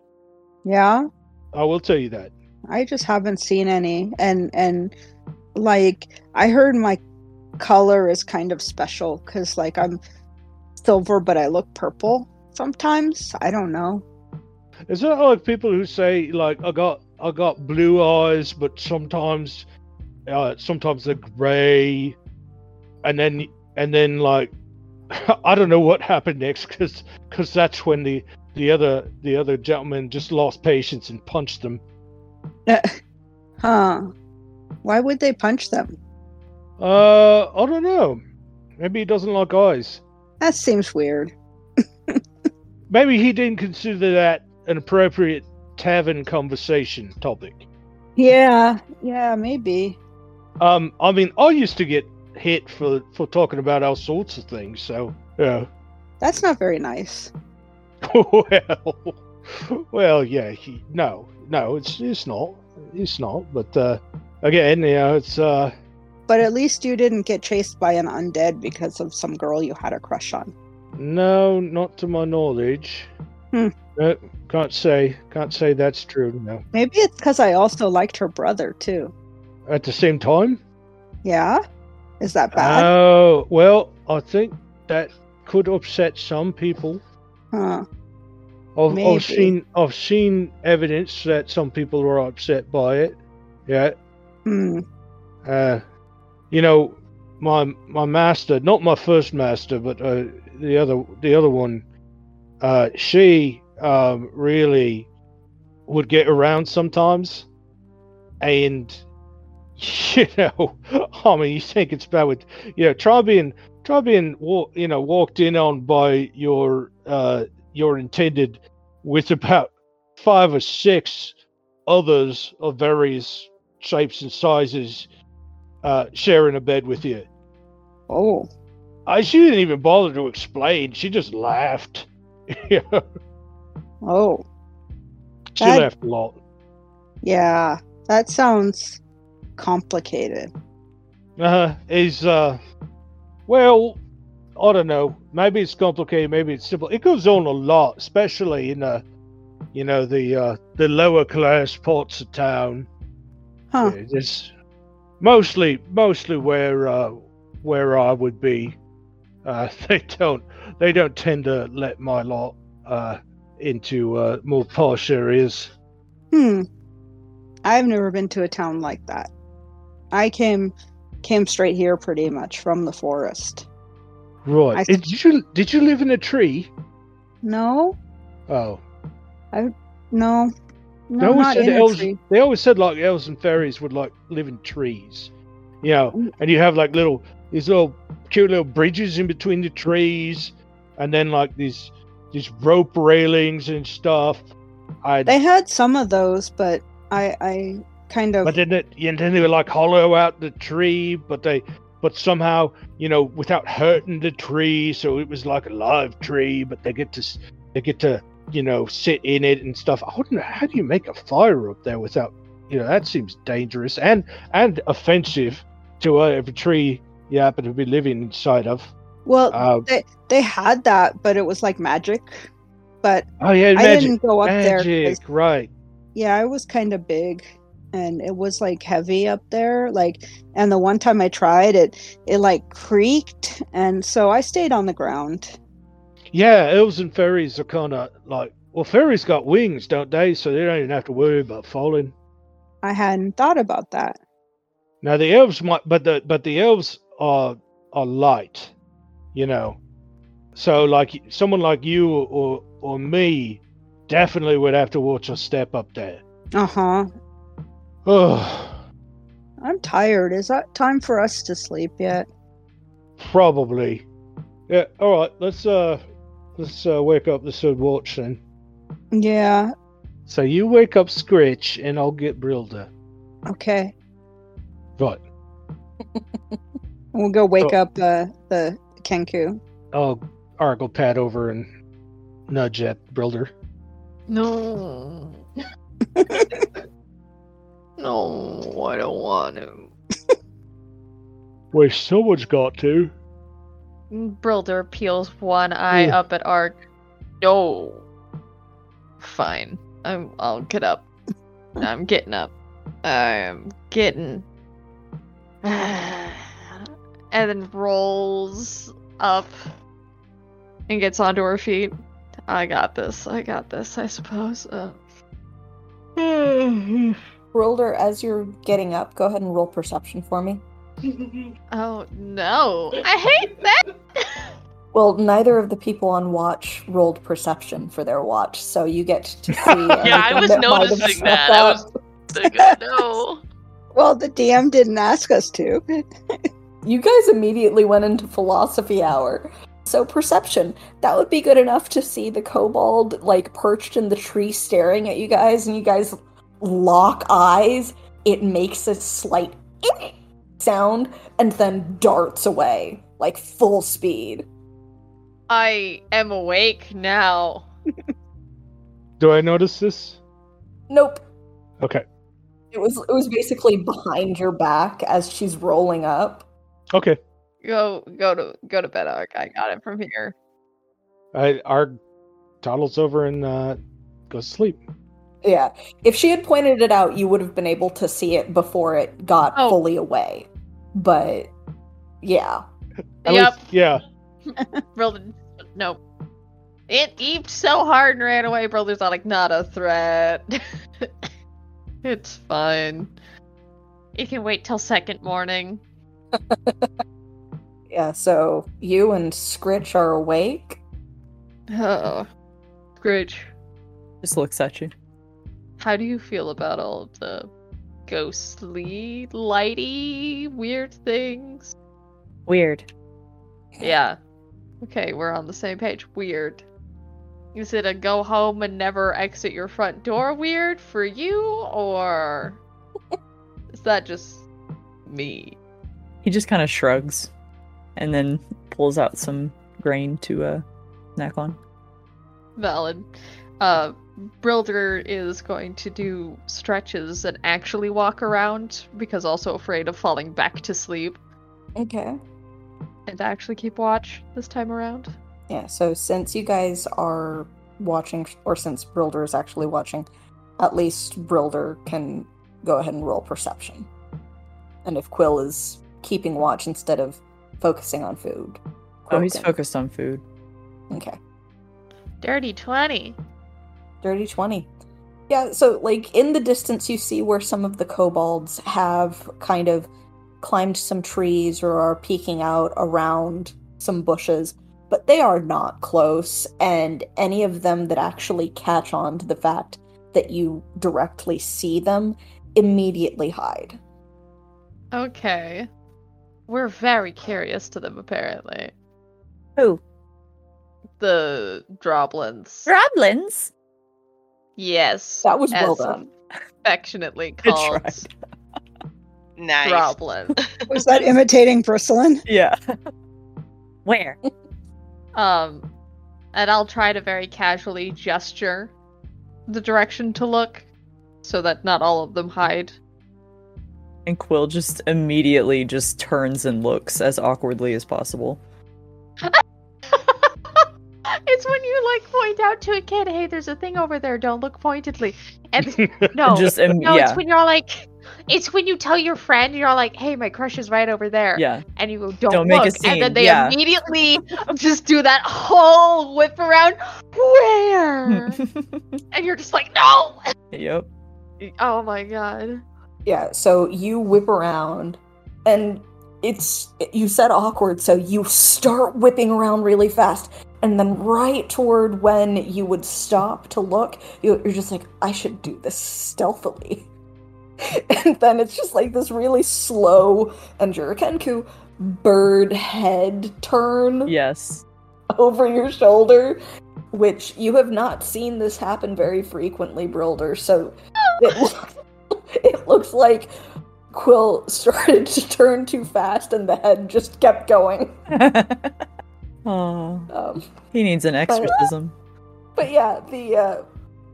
Yeah? I will tell you that. I just haven't seen any and and like I heard my color is kind of special cuz like I'm silver but I look purple sometimes. I don't know. Is that like people who say like I got I got blue eyes, but sometimes uh sometimes they're grey, and then and then like I don't know what happened next because because that's when the the other the other gentleman just lost patience and punched them. Huh. Why would they punch them? Uh, I don't know. Maybe he doesn't like eyes. That seems weird. Maybe he didn't consider that an appropriate tavern conversation topic. Yeah, yeah, maybe. Um, I mean, I used to get hit for for talking about all sorts of things. So yeah. That's not very nice. well, well, yeah. He, no, no, it's it's not. It's not. But uh, again, you know, it's uh, But at least you didn't get chased by an undead because of some girl you had a crush on. no, not to my knowledge. Hmm. No, can't say. Can't say that's true. No. Maybe it's because I also liked her brother too. At the same time. Yeah? Is that bad? Oh well, I think that could upset some people. huh. I've, Maybe. I've seen I've seen evidence that some people were upset by it. Yeah. Hmm. Uh, you know, my my master, not my first master, but uh, the other the other one, uh, she um, really would get around sometimes, and you know, I mean, you think it's bad with you know, try being try being you know walked in on by your uh your intended with about five or six others of various shapes and sizes uh, sharing a bed with you. Oh. I she didn't even bother to explain. She just laughed. Oh. she That- laughed a lot. Yeah. That sounds complicated. Uh, is uh, well, I don't know. Maybe it's complicated. Maybe it's simple. It goes on a lot, especially in the, you know, the uh, the lower class parts of town. Huh. Yeah, It's mostly mostly where uh, where I would be. Uh, they don't they don't tend to let my lot uh, into uh, more posh areas. Hmm. I've never been to a town like that. I came came straight here pretty much from the forest. Right? I- did you did you live in a tree? No? Oh, I No. they No, always not said elves. They always said like elves and fairies would like live in trees. You know, Mm. and you have like little these little cute little bridges in between the trees, and then like these these rope railings and stuff. I They had some of those, but I I kind of But then it, and then they would like hollow out the tree, but they, but somehow, you know, without hurting the tree, so it was like a live tree. But they get to, they get to, you know, sit in it and stuff. I wouldn't. How do you make a fire up there without, you know, that seems dangerous and and offensive to uh, every tree you happen to be living inside of. well Uh, they they had that, but it was like magic. But oh yeah, I magic, didn't go up there magic, right? yeah, it was kind of big and it was like heavy up there like and the one time I tried it it like creaked and so I stayed on the ground. Yeah, elves and fairies are kind of like well, fairies got wings, don't they? So they don't even have to worry about falling. I hadn't thought about that. Now the elves might, but the but the elves are are light, you know. So like someone like you or or me definitely would have to watch a step up there. Uh huh. Oh, I'm tired. Is that time for us to sleep yet? probably. Yeah. All right. Let's uh let's uh, wake up the third watch then. Yeah. So you wake up Scritch and I'll get Brilder. Okay. Right. We'll go wake Oh. up uh, the Kenku. I'll Argle pat over and nudge at Brilder. No. no, I don't want to. Well, someone's got to. Brilder peels one eye Yeah. up at Arg. No. Fine. I'm, I'll get up. I'm getting up. I'm getting. and then rolls up and gets onto her feet. I got this. I got this, I suppose. Uh, Brilder, as you're getting up, go ahead and roll perception for me. oh no. I hate that! Well, neither of the people on watch rolled perception for their watch, so you get to see. anything I was that noticing snuck that. I was- up. Like, uh, no. Well, the DM didn't ask us to. You guys immediately went into philosophy hour. So perception, that would be good enough to see the kobold like perched in the tree staring at you guys and you guys lock eyes. It makes a slight sound and then darts away like full speed. I am awake now. Do I notice this? Nope. Okay. It was it was basically behind your back as she's rolling up. Okay. Go go to go to bed, Arg. I got it from here. I Arg toddles over and uh, goes to sleep. Yeah. If she had pointed it out, you would have been able to see it before it got Oh. fully away. But yeah. At yep. least- yeah. Brilder, no. It eeped so hard and ran away. Brother's not like not a threat. it's fine. You can wait till second morning. Yeah, so you and Scritch are awake. Oh, Scritch. Just looks at you. How do you feel about all of the ghostly, lighty, weird things? Weird. Yeah. Okay, we're on the same page. Weird. Is it a go home and never exit your front door weird for you, or is that just me? He just kind of shrugs and then pulls out some grain to uh, snack on. Valid. Uh, Brilder is going to do stretches and actually walk around because also afraid of falling back to sleep Okay. and actually keep watch this time around. Yeah, so since you guys are watching, or since Brilder is actually watching, at least Brilder can go ahead and roll perception. And if Quill is keeping watch instead of focusing on food. Oh, he's can- focused on food. Okay. Dirty 20. Dirty 20. Yeah, so like in the distance, you see where some of the kobolds have kind of climbed some trees or are peeking out around some bushes, but they are not close, and any of them that actually catch on to the fact that you directly see them immediately hide. Okay. We're very curious to them, apparently. Who? The Droblins. Roblins. Yes. That was well done. Affectionately Good called try. Nice. Droblin. Was that imitating Brucelyn? Yeah. Where? Um, and I'll try to very casually gesture the direction to look so that not all of them hide. And Quill just immediately just turns and looks as awkwardly as possible. it's when you like point out to a kid, "Hey, there's a thing over there. Don't look pointedly." And no, just im- no, yeah. it's when you're like, it's when you tell your friend you're all like, "Hey, my crush is right over there," Yeah. and you go, "Don't, Don't make a scene. and then they yeah. immediately just do that whole whip around. Where? and you're just like, "No!" yep. Oh my god. Yeah, so you whip around and it's you said awkward, so you start whipping around really fast, and then right toward when you would stop to look, you- you're just like, I should do this stealthily. and then it's just like this really slow and Jurikenku bird head turn Yes. over your shoulder, which you have not seen this happen very frequently, Brilder. So it, it looks like Quill started to turn too fast and the head just kept going. oh, Um, he needs an exorcism. but yeah, the uh,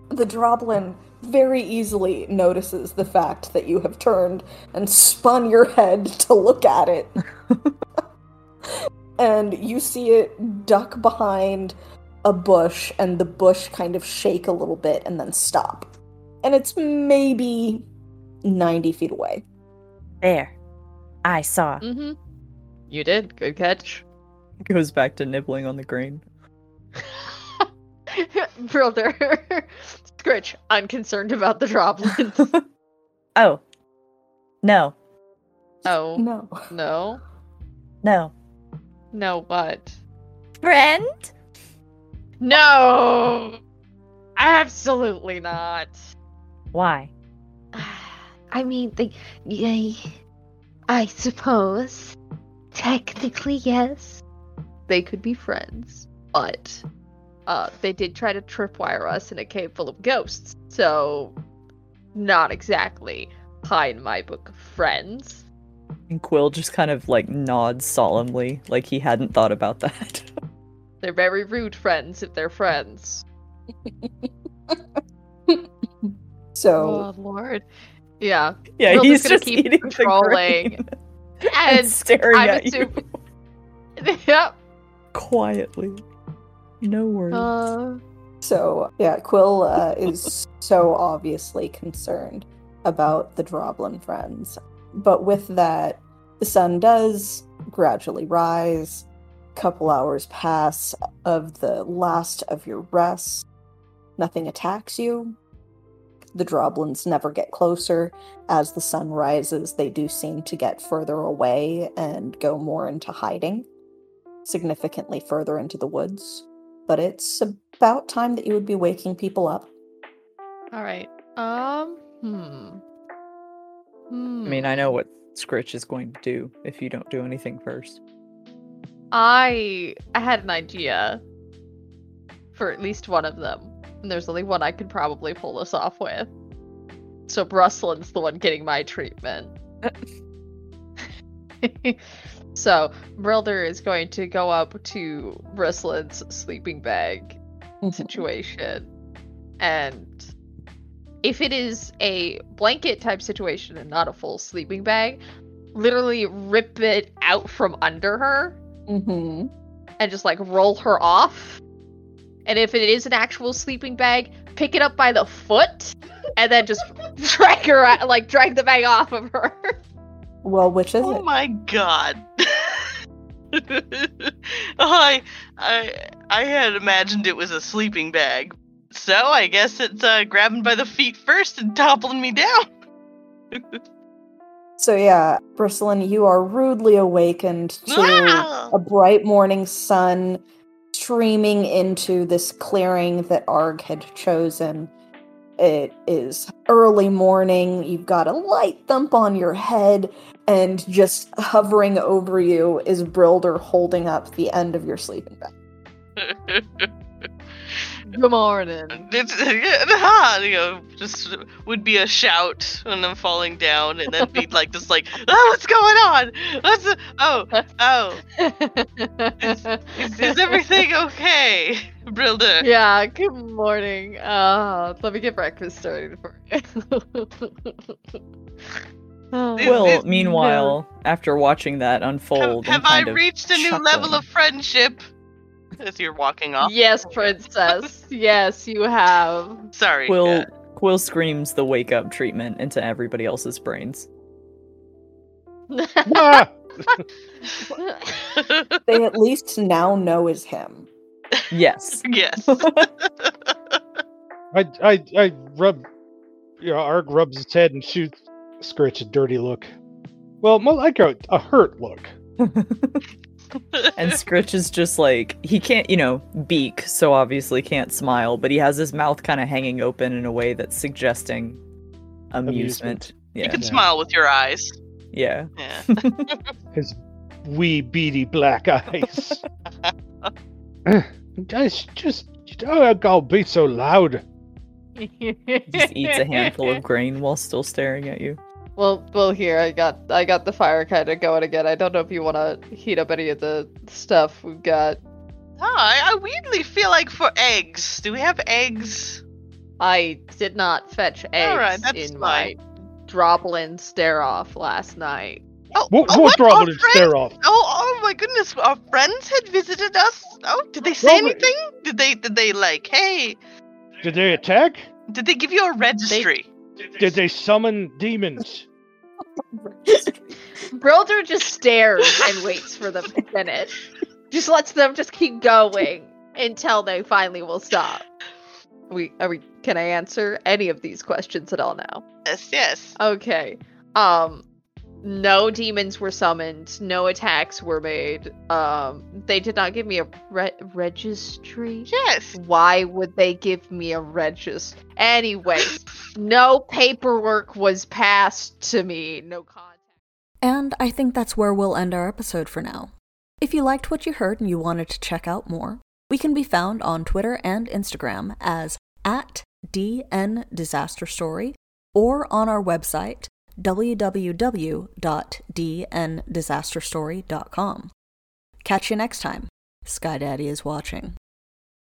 the Droblin very easily notices the fact that you have turned and spun your head to look at it. and you see it duck behind a bush and the bush kind of shake a little bit and then stop. And it's maybe 90 feet away. There. I saw. Mm-hmm. You did. Good catch. Goes back to nibbling on the grain. Brother. Scritch, I'm concerned about the droblins. Oh. No. oh. No. No. No. No what? Friend? No! Absolutely not. Why? I mean, the, yeah, I suppose. Technically, yes. They could be friends, but uh, they did try to tripwire us in a cave full of ghosts, so not exactly high in my book of friends. And Quill just kind of like nods solemnly, like he hadn't thought about that. They're very rude friends if they're friends. So Oh lord. Yeah. yeah, Will he's just gonna just keep eating controlling. the and, And staring I'm at assuming you Yep. quietly. No worries. Uh, So, yeah, Quill uh, is so obviously concerned about the Droblin friends. But with that, the sun does gradually rise. Couple hours pass of the last of your rest. Nothing attacks you. The Droblins never get closer. As the sun rises, they do seem to get further away and go more into hiding, significantly further into the woods. But it's about time that you would be waking people up. all right. Um. Hmm. Hmm. I mean, I know what Scritch is going to do if you don't do anything first. I I had an idea for at least one of them, and there's only one I could probably pull this off with. So Brucelyn's the one getting my treatment. so Brilder is going to go up to Brucelyn's sleeping bag situation, and if it is a blanket type situation and not a full sleeping bag, literally rip it out from under her Mm-hmm. and just like roll her off. And if it is an actual sleeping bag, pick it up by the foot and then just drag her out, like drag the bag off of her. Well, which is Oh it? Oh my god. I I I had imagined it was a sleeping bag. So I guess it's uh, grabbing by the feet first and toppling me down. So yeah, Brucelyn, you are rudely awakened to Ah! a bright morning sun streaming into this clearing that Arg had chosen. It is early morning. You've got a light thump on your head, and just hovering over you is Brilder holding up the end of your sleeping bag. Good morning. It's, yeah, ha, you know, just would be a shout when I'm falling down, and then be like, just like, oh, what's going on? What's the- oh, oh, is, is everything okay, Brilder? yeah, good morning. Uh, let me get breakfast started for you. Oh, Is- Will, is- meanwhile, after watching that unfold, have and I of reached a new level of friendship? As you're walking off. yes, princess. Yes, you have. Sorry. Quill uh, Quill screams the wake up treatment into everybody else's brains. Ah! They at least now know is him. Yes. yes. I, I, I rub, you know, Arg rubs his head and shoots Scritch a dirty look. Well, more like a, a hurt look. And Scritch is just like he can't, you know, beak, so obviously can't smile, but he has his mouth kind of hanging open in a way that's suggesting amusement. You Yeah. can Yeah. smile with your eyes. Yeah. Yeah. His wee beady black eyes. Guys, just you don't gotta be so loud. Just eats a handful of grain while still staring at you. Well, well, here I got I got the fire kind of going again. I don't know if you want to heat up any of the stuff we've got. Oh, I, I weirdly feel like for eggs. Do we have eggs? I did not fetch eggs Alright, that's in my droblin stare off last night. Oh, What, oh, what Our trouble stare off? Oh, oh my goodness! Our friends had visited us. Oh, did they say Well, anything? Did they? Did they like? Hey, Did they attack? did they give you a registry? Did they summon demons? Brilder just stares and waits for them to finish. Just lets them just keep going until they finally will stop. We are we can I answer any of these questions at all now? Yes, yes. Okay. Um no demons were summoned, no attacks were made. Um they did not give me a re- registry. Yes. Why would they give me a regist? Anyway, no paperwork was passed to me. No contact. And I think that's where we'll end our episode for now. If you liked what you heard and you wanted to check out more, we can be found on Twitter and Instagram as at DnD Disaster Story or on our website www.dndisasterstory.com. Catch you next time. Sky Daddy is watching.